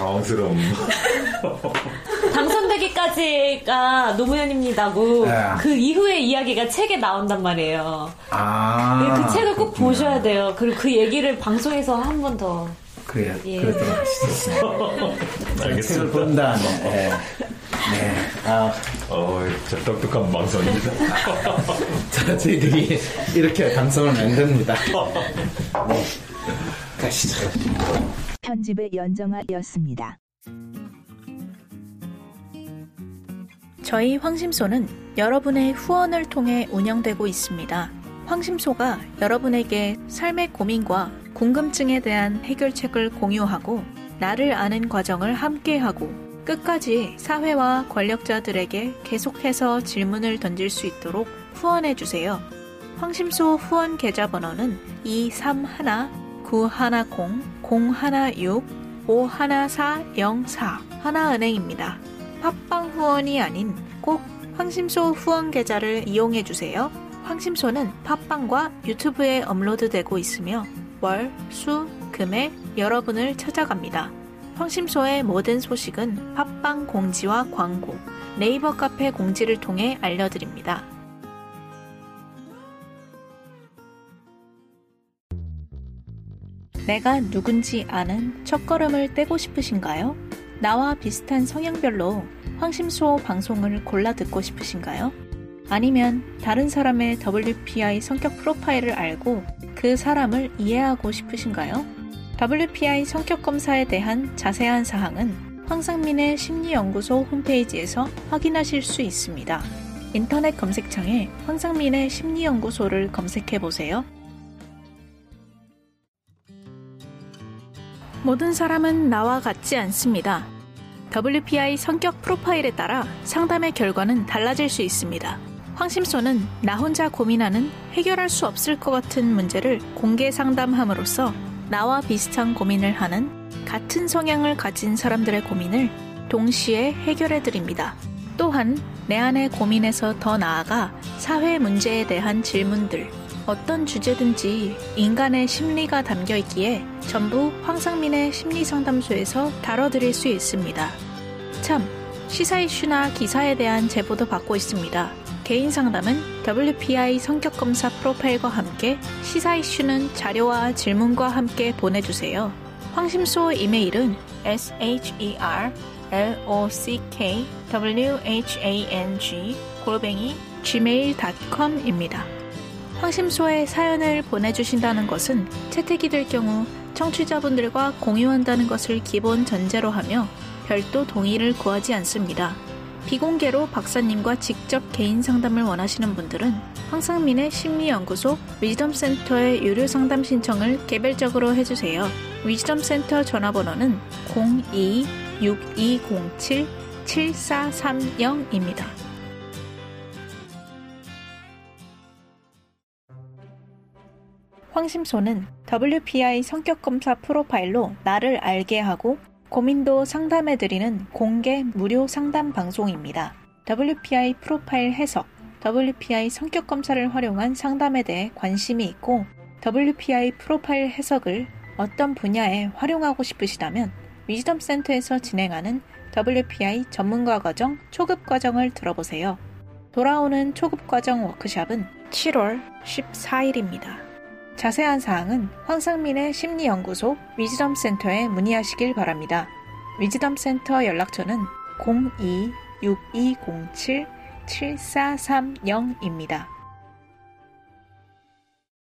당황스러움. <laughs> 당선되기까지가 노무현입니다고 네. 그 이후의 이야기가 책에 나온단 말이에요. 아. 네, 그 책을 꼭 그렇구나. 보셔야 돼요. 그리고 그 얘기를 방송에서 한 번 더. 그래요, 예. 그러도록 하시죠. <laughs> 책을 알겠습니다. 본 다음에, 예. 네, 아, 어, 저 똑똑한 방송입니다. 저, <laughs> 저희들이 이렇게 방송을 만듭니다. 네, 가시죠. 편집의 연정아였습니다. 저희 황심소는 여러분의 후원을 통해 운영되고 있습니다. 황심소가 여러분에게 삶의 고민과 궁금증에 대한 해결책을 공유하고 나를 아는 과정을 함께하고 끝까지 사회와 권력자들에게 계속해서 질문을 던질 수 있도록 후원해주세요. 황심소 후원 계좌 번호는 231-910-016-51404 하나은행입니다. 팟빵 후원이 아닌 꼭 황심소 후원 계좌를 이용해 주세요. 황심소는 팟빵과 유튜브에 업로드되고 있으며 월, 수, 금에 여러분을 찾아갑니다. 황심소의 모든 소식은 팟빵 공지와 광고, 네이버 카페 공지를 통해 알려드립니다. 내가 누군지 아는 첫걸음을 떼고 싶으신가요? 나와 비슷한 성향별로 황심소 방송을 골라 듣고 싶으신가요? 아니면 다른 사람의 WPI 성격 프로파일을 알고 그 사람을 이해하고 싶으신가요? WPI 성격 검사에 대한 자세한 사항은 황상민의 심리연구소 홈페이지에서 확인하실 수 있습니다. 인터넷 검색창에 황상민의 심리연구소를 검색해 보세요. 모든 사람은 나와 같지 않습니다. WPI 성격 프로파일에 따라 상담의 결과는 달라질 수 있습니다. 황심소는 나 혼자 고민하는 해결할 수 없을 것 같은 문제를 공개 상담함으로써 나와 비슷한 고민을 하는 같은 성향을 가진 사람들의 고민을 동시에 해결해 드립니다. 또한 내 안의 고민에서 더 나아가 사회 문제에 대한 질문들, 어떤 주제든지 인간의 심리가 담겨 있기에 전부 황상민의 심리상담소에서 다뤄드릴 수 있습니다. 참, 시사 이슈나 기사에 대한 제보도 받고 있습니다. 개인 상담은 WPI 성격검사 프로파일과 함께 시사 이슈는 자료와 질문과 함께 보내주세요. 황심소 이메일은 sher lock whang 골뱅이 gmail.com입니다. 황심소에 사연을 보내주신다는 것은 채택이 될 경우 청취자분들과 공유한다는 것을 기본 전제로 하며 별도 동의를 구하지 않습니다. 비공개로 박사님과 직접 개인 상담을 원하시는 분들은 황상민의 심리연구소 위즈덤센터의 유료 상담 신청을 개별적으로 해주세요. 위즈덤센터 전화번호는 02-6207-7430입니다. 황심소는 WPI 성격검사 프로파일로 나를 알게 하고 고민도 상담해드리는 공개 무료 상담 방송입니다. WPI 프로파일 해석, WPI 성격검사를 활용한 상담에 대해 관심이 있고 WPI 프로파일 해석을 어떤 분야에 활용하고 싶으시다면 위즈덤 센터에서 진행하는 WPI 전문가 과정 초급 과정을 들어보세요. 돌아오는 초급 과정 워크샵은 7월 14일입니다. 자세한 사항은 황상민의 심리연구소 위즈덤 센터에 문의하시길 바랍니다. 위즈덤 센터 연락처는 02-6207-7430입니다.